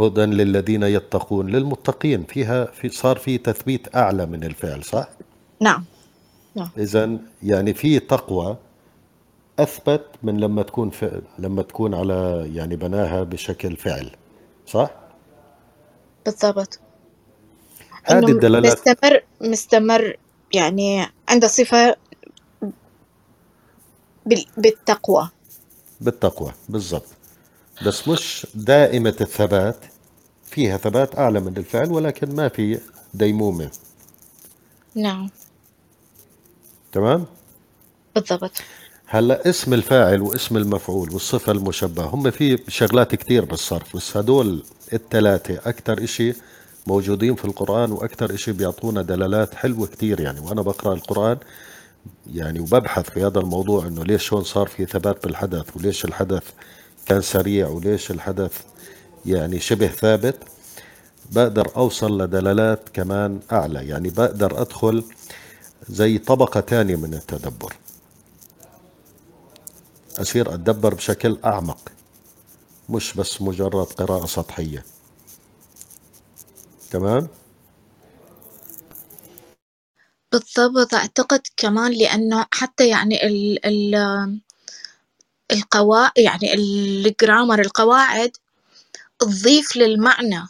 هدى للذين يتقون للمتقين. فيها في صار في تثبيت أعلى من الفعل صح؟ نعم. نعم. اذا يعني في تقوى أثبت من لما تكون فعل لما تكون على يعني بناها بشكل فعل صح؟ بالضبط. هذه الدلالات مستمر مستمر يعني عنده صفة بال... بالتقوى. بالتقوى بالضبط. بس مش دائمة الثبات فيها ثبات أعلى من الفعل ولكن ما في ديمومة. نعم. تمام؟ بالضبط. هلأ اسم الفاعل واسم المفعول والصفة المشبهة هم في شغلات كتير بالصرف بس هدول الثلاثة أكتر إشي موجودين في القرآن وأكتر إشي بيعطونا دلالات حلوة كتير يعني. وأنا بقرأ القرآن يعني وببحث في هذا الموضوع إنه ليش شلون صار في ثبات بالحدث وليش الحدث كان سريع وليش الحدث يعني شبه ثابت بقدر أوصل لدلالات كمان أعلى. يعني بقدر أدخل زي طبقة تانية من التدبر. أصير أتدبر بشكل أعمق مش بس مجرد قراءة سطحية. تمام؟ بالضبط. أعتقد كمان لأنه حتى يعني ال ال القواعد يعني الجرامر القواعد تضيف للمعنى.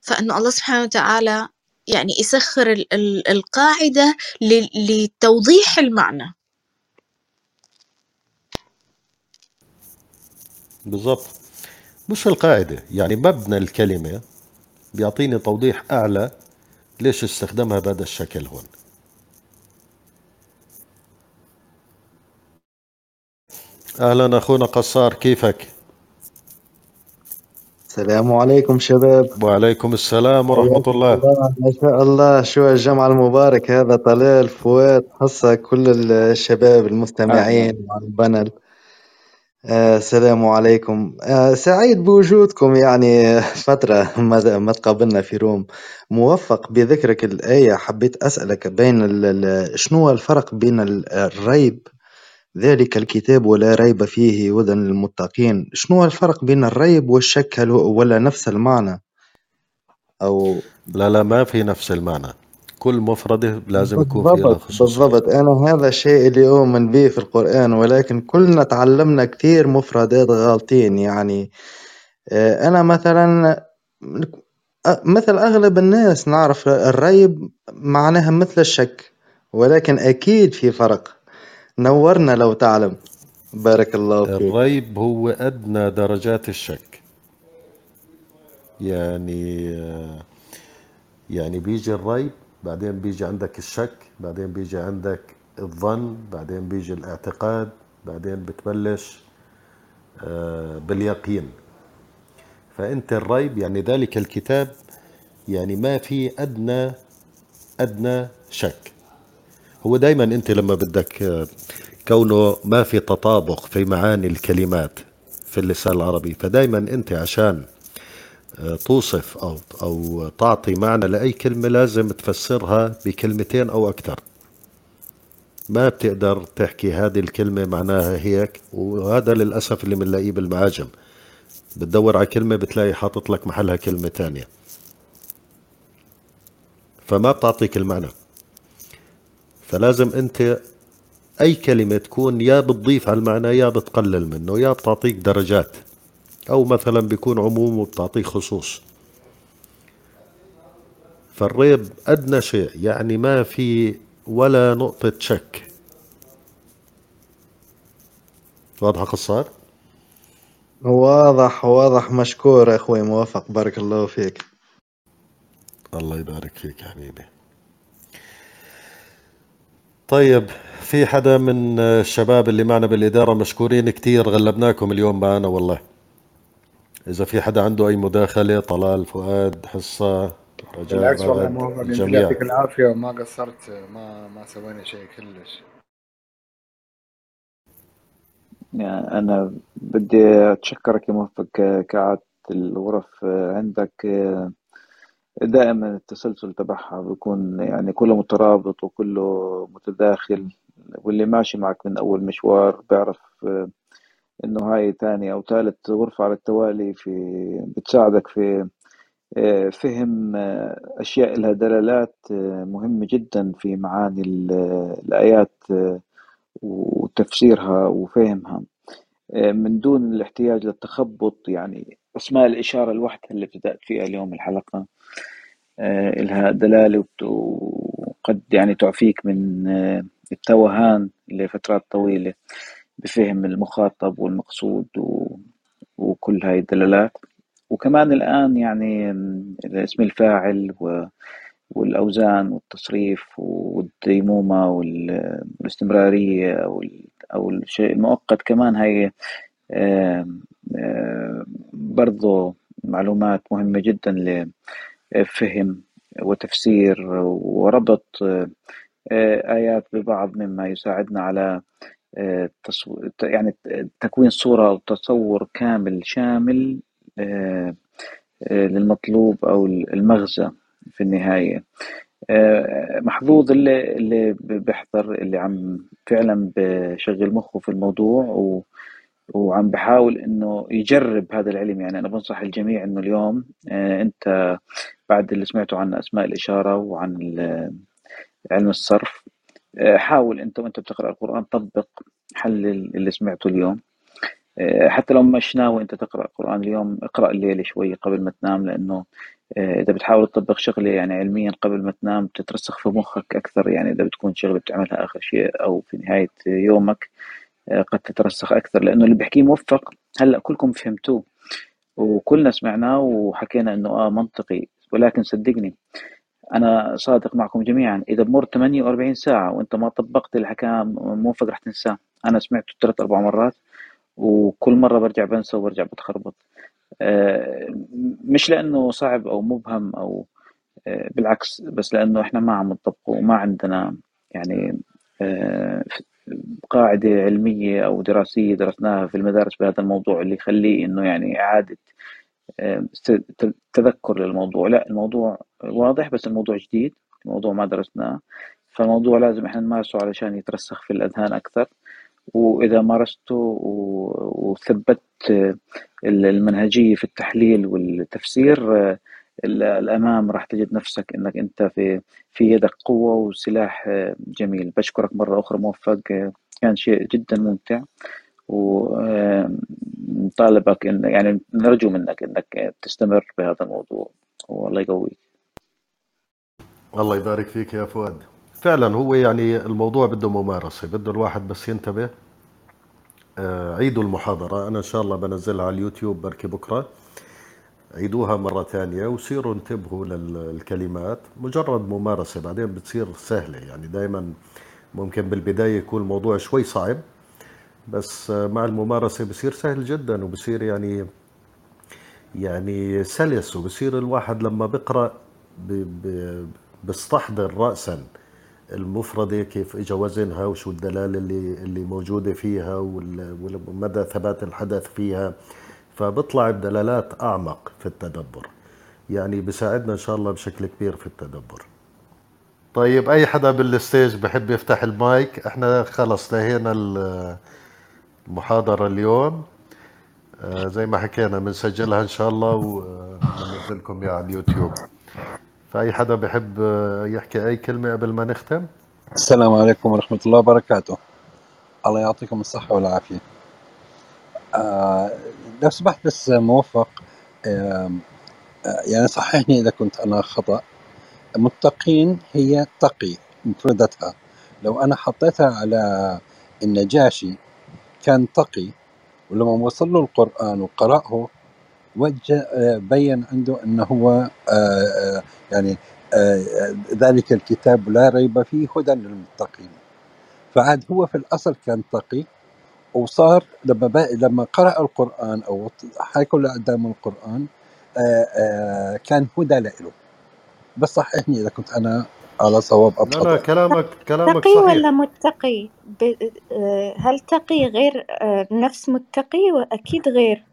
فإنه الله سبحانه وتعالى يعني يسخر ال ال القاعدة لتوضيح المعنى. بالضبط. مش القاعدة يعني مبنى الكلمة بيعطيني توضيح أعلى ليش استخدمها بهذا الشكل هون. أهلا أخونا قصار كيفك؟ السلام عليكم شباب. وعليكم السلام ورحمة الله. ما شاء الله شو الجمع المبارك هذا؟ طلال فؤاد حصة كل الشباب المستمعين على ال panel. آه، السلام عليكم. آه، سعيد بوجودكم يعني فترة ما ما تقابلنا في room. موفق بذكرك الآية حبيت أسألك بين شنو الفرق بين الريب ذلك الكتاب ولا ريب فيه هدى للمتقين. شنو الفرق بين الريب والشك؟ هل هو ولا نفس المعنى؟ أو لا لا ما في نفس المعنى. كل مفردة لازم يكون فيها بالضبط خصوصية بالضبط. أنا هذا الشيء اللي أؤمن به في القرآن ولكن كلنا تعلمنا كثير مفردات غالطين. يعني آه، أنا مثلا مثل أغلب الناس نعرف الريب معناها مثل الشك ولكن أكيد في فرق. نورنا لو تعلم. بارك الله فيك. الريب هو أدنى درجات الشك. يعني يعني بيجي الريب بعدين بيجي عندك الشك بعدين بيجي عندك الظن بعدين بيجي الاعتقاد بعدين بتبلش آه، باليقين. فأنت الريب يعني ذلك الكتاب يعني ما في أدنى أدنى شك. هو دايما أنت لما بدك آه، كونه ما في تطابق في معاني الكلمات في اللسان العربي فدايما أنت عشان آه، توصف أو أو تعطي معنى لأي كلمة لازم تفسرها بكلمتين أو أكثر. ما بتقدر تحكي هذه الكلمة معناها هيك وهذا للأسف اللي بنلاقيه بالمعاجم. بتدور على كلمة بتلاقي حاطط لك محلها كلمة تانية. فما بتعطيك المعنى. فلازم أنت أي كلمة تكون يا بتضيف على المعنى يا بتقلل منه يا بتعطيك درجات. أو مثلا بيكون عموم وبتعطيه خصوص. فالريب أدنى شيء يعني ما في ولا نقطة شك. واضحة قصار؟ واضح واضح مشكور أخوي موفق بارك الله فيك. الله يبارك فيك حبيبي. طيب في حدا من الشباب اللي معنا بالإدارة مشكورين كتير غلبناكم اليوم معنا والله. إذا في حدا عنده أي مداخلة طلال فؤاد حصة رجاء بالعكس والله الجميع يعطيك العافية وما قصرت ما ما سوينا شيء كلش. يعني أنا بدي أتشكرك يا موفق كعادة الغرف عندك دائما التسلسل تبعها بيكون يعني كله مترابط وكله متداخل واللي ماشي معك من أول مشوار بيعرف إنه هاي تاني أو ثالث غرفة على التوالي في بتساعدك في فهم أشياء لها دلالات مهمة جدا في معاني الآيات وتفسيرها وفهمها. من دون الاحتياج للتخبط يعني أسماء الإشارة الوحدة اللي ابتدأت فيها اليوم الحلقة. إلها دلالة وبت- وقد يعني تعفيك من التوهان لفترات طويلة بفهم المخاطب والمقصود و... وكل هاي الدلالات. وكمان الآن يعني اسم الفاعل و... والأوزان والتصريف والديمومة وال- والاستمرارية أو ال- أو الشيء المؤقت كمان هاي برضو معلومات مهمة جدا لفهم وتفسير وربط آيات ببعض مما يساعدنا على يعني تكوين صورة أو تصور كامل شامل للمطلوب أو المغزى في النهاية. محظوظ اللي اللي بيحضر اللي عم فعلا بشغل مخه في الموضوع و وعم بحاول إنه يجرب هذا العلم. يعني أنا بنصح الجميع إنه اليوم أنت بعد اللي سمعته عن أسماء الإشارة وعن علم الصرف حاول أنت وأنت بتقرأ القرآن طبق حل اللي سمعته اليوم. حتى لو مش ناوي أنت تقرأ القرآن اليوم اقرأ الليلة شوي قبل ما تنام لأنه إذا بتحاول تطبق شغلة يعني علميا قبل ما تنام بتترسخ في مخك أكثر. يعني إذا بتكون شغلة بتعملها آخر شيء أو في نهاية يومك قد تترسخ أكثر لأنه اللي بحكيه موفق. هلأ كلكم فهمتوه وكلنا سمعناه وحكينا إنه آه منطقي ولكن صدقني أنا صادق معكم جميعا. إذا بمر 48 ساعة وإنت ما طبقت اللي حكاه موفق رح تنساه. أنا سمعته ثلاث أربع مرات وكل مرة برجع بنسى وبرجع بتخربط. مش لأنه صعب أو مبهم أو بالعكس بس لأنه إحنا ما عم نطبقه وما عندنا يعني قاعدة علمية أو دراسية درسناها في المدارس بهذا الموضوع اللي يخليه إنه يعني إعادة تذكر للموضوع. لا الموضوع واضح بس الموضوع جديد الموضوع ما درسناه. فالموضوع لازم إحنا نمارسه علشان يترسخ في الأذهان أكثر. وإذا مارسته وثبت المنهجية في التحليل والتفسير الأمام راح تجد نفسك إنك أنت في في يدك قوة وسلاح جميل. بشكرك مرة أخرى موفق. كان شيء جدا ممتع. ونطالبك إن يعني نرجو منك إنك تستمر بهذا الموضوع. والله يقويك. الله يبارك فيك يا فؤاد. فعلا هو يعني الموضوع بده ممارسة بده الواحد بس ينتبه. عيدوا المحاضرة. أنا إن شاء الله بنزلها على اليوتيوب. بركي بكرة. عيدوها مرة ثانية وصيروا انتبهوا للكلمات. مجرد ممارسة بعدين بتصير سهلة. يعني دائما ممكن بالبداية يكون الموضوع شوي صعب بس مع الممارسة بصير سهل جدا وبصير يعني يعني سلس وبصير الواحد لما بقرأ بيستحضر رأسا المفردة كيف اجى وزنها وشو الدلالة اللي اللي موجودة فيها ومدى ثبات الحدث فيها. فبطلع بدلالات أعمق في التدبر. يعني بساعدنا إن شاء الله بشكل كبير في التدبر. طيب أي حدا بال stage بحب يفتح المايك؟ إحنا خلص نهينا المحاضرة اليوم. آه زي ما حكينا بنسجلها إن شاء الله وننزلكم إياها على اليوتيوب. فأي حدا بحب يحكي أي كلمة قبل ما نختم؟ السلام عليكم ورحمة الله وبركاته. الله يعطيكم الصحة والعافية. آه لو سمحت بس موفق آه يعني صححني إذا كنت أنا خطأ متقين هي تقي مفردتها. لو أنا حطيتها على النجاشي كان تقي ولما وصل له القرآن وقرأه وجه بين عنده أنه هو يعني ذلك الكتاب لا ريب فيه هدى للمتقين. فعاد هو في الأصل كان تقي وصار لما بقى لما قرأ القرآن أو حكوا له قدام القرآن آآ آآ كان هدى له بس صححني إذا كنت أنا على صواب أو لا لا كلامك كلامك تقي صحيح. ولا متقي؟ ب... هل تقي غير نفس متقي وأكيد غير؟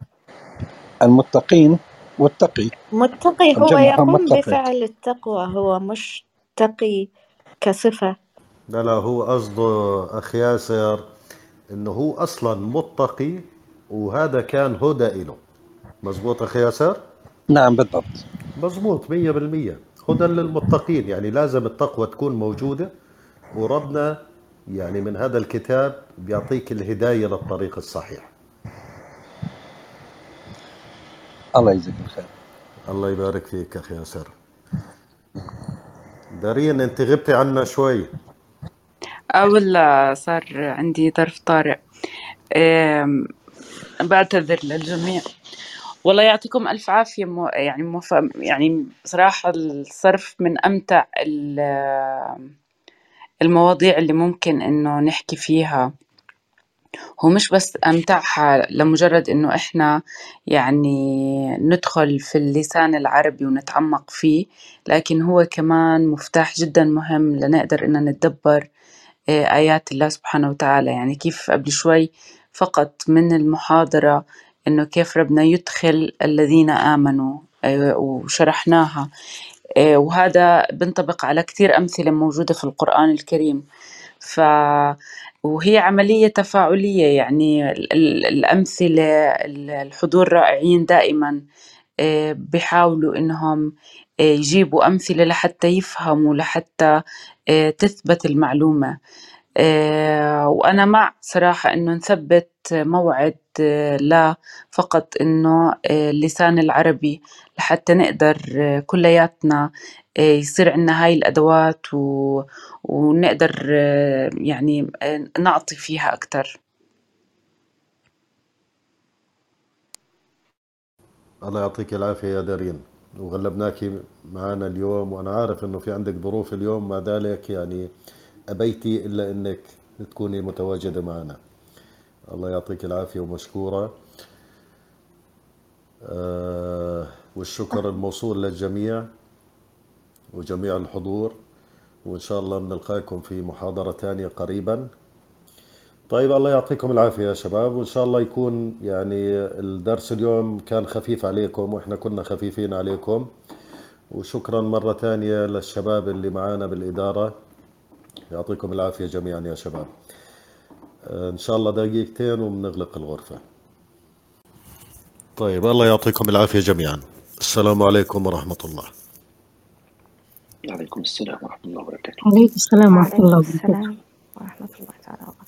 المتقين والتقي. متقي هو يقوم متقي. بفعل التقوى هو مش تقي كصفة. لا لا هو قصده أخ ياسر إنه هو أصلا متقي وهذا كان هدى إله. مزبوط أخي ياسر؟ نعم بالضبط. مزبوط مية بالمية. هدى للمتقين يعني لازم التقوى تكون موجودة. وربنا يعني من هذا الكتاب بيعطيك الهداية للطريق الصحيح. الله يجزيك الخير. الله يبارك فيك أخي ياسر. دارين أنت غبتي عنا شوي. والله صار عندي ظرف طارئ. بعتذر للجميع. والله يعطيكم ألف عافية. مو يعني موفق يعني صراحة الصرف من أمتع ال- المواضيع اللي ممكن إنه نحكي فيها. هو مش بس أمتعها لمجرد إنه إحنا يعني ندخل في اللسان العربي ونتعمق فيه لكن هو كمان مفتاح جدا مهم لنقدر إن نتدبر آه، آيات الله سبحانه وتعالى. يعني كيف قبل شوي فقط من المحاضرة إنه كيف ربنا يدخل الذين آمنوا آه، وشرحناها. آه، وهذا بنطبق على كثير أمثلة موجودة في القرآن الكريم. ف وهي عملية تفاعلية يعني الأمثلة الحضور رائعين دائما آه، بيحاولوا إنهم يجيبوا أمثلة لحتى يفهموا لحتى آه، تثبت المعلومة. وأنا مع صراحة إنه نثبت موعد لا فقط إنه اللسان العربي لحتى نقدر كلياتنا يصير عندنا هاي الأدوات و... ونقدر يعني نعطي فيها أكتر. الله يعطيك العافية يا دارين. وغلبناك معنا اليوم وأنا عارف أنه في عندك ظروف اليوم مع ذلك يعني أبيتي إلا أنك تكوني متواجدة معنا. الله يعطيك العافية ومشكورة. آه والشكر الموصول للجميع وجميع الحضور وإن شاء الله بنلقاكم في محاضرة ثانية قريبا. طيب الله يعطيكم العافية يا شباب وإن شاء الله يكون يعني الدرس اليوم كان خفيف عليكم وإحنا كنا خفيفين عليكم. وشكرا مرة ثانية للشباب اللي معانا بالإدارة. يعطيكم العافية جميعا يا شباب. إن شاء الله دقيقتين وبنغلق الغرفة. طيب الله يعطيكم العافية جميعا. السلام عليكم ورحمة الله. وعليكم السلام ورحمة الله وبركاته. عليكم السلام ورحمة الله وعليكم وبركاته السلام ورحمة الله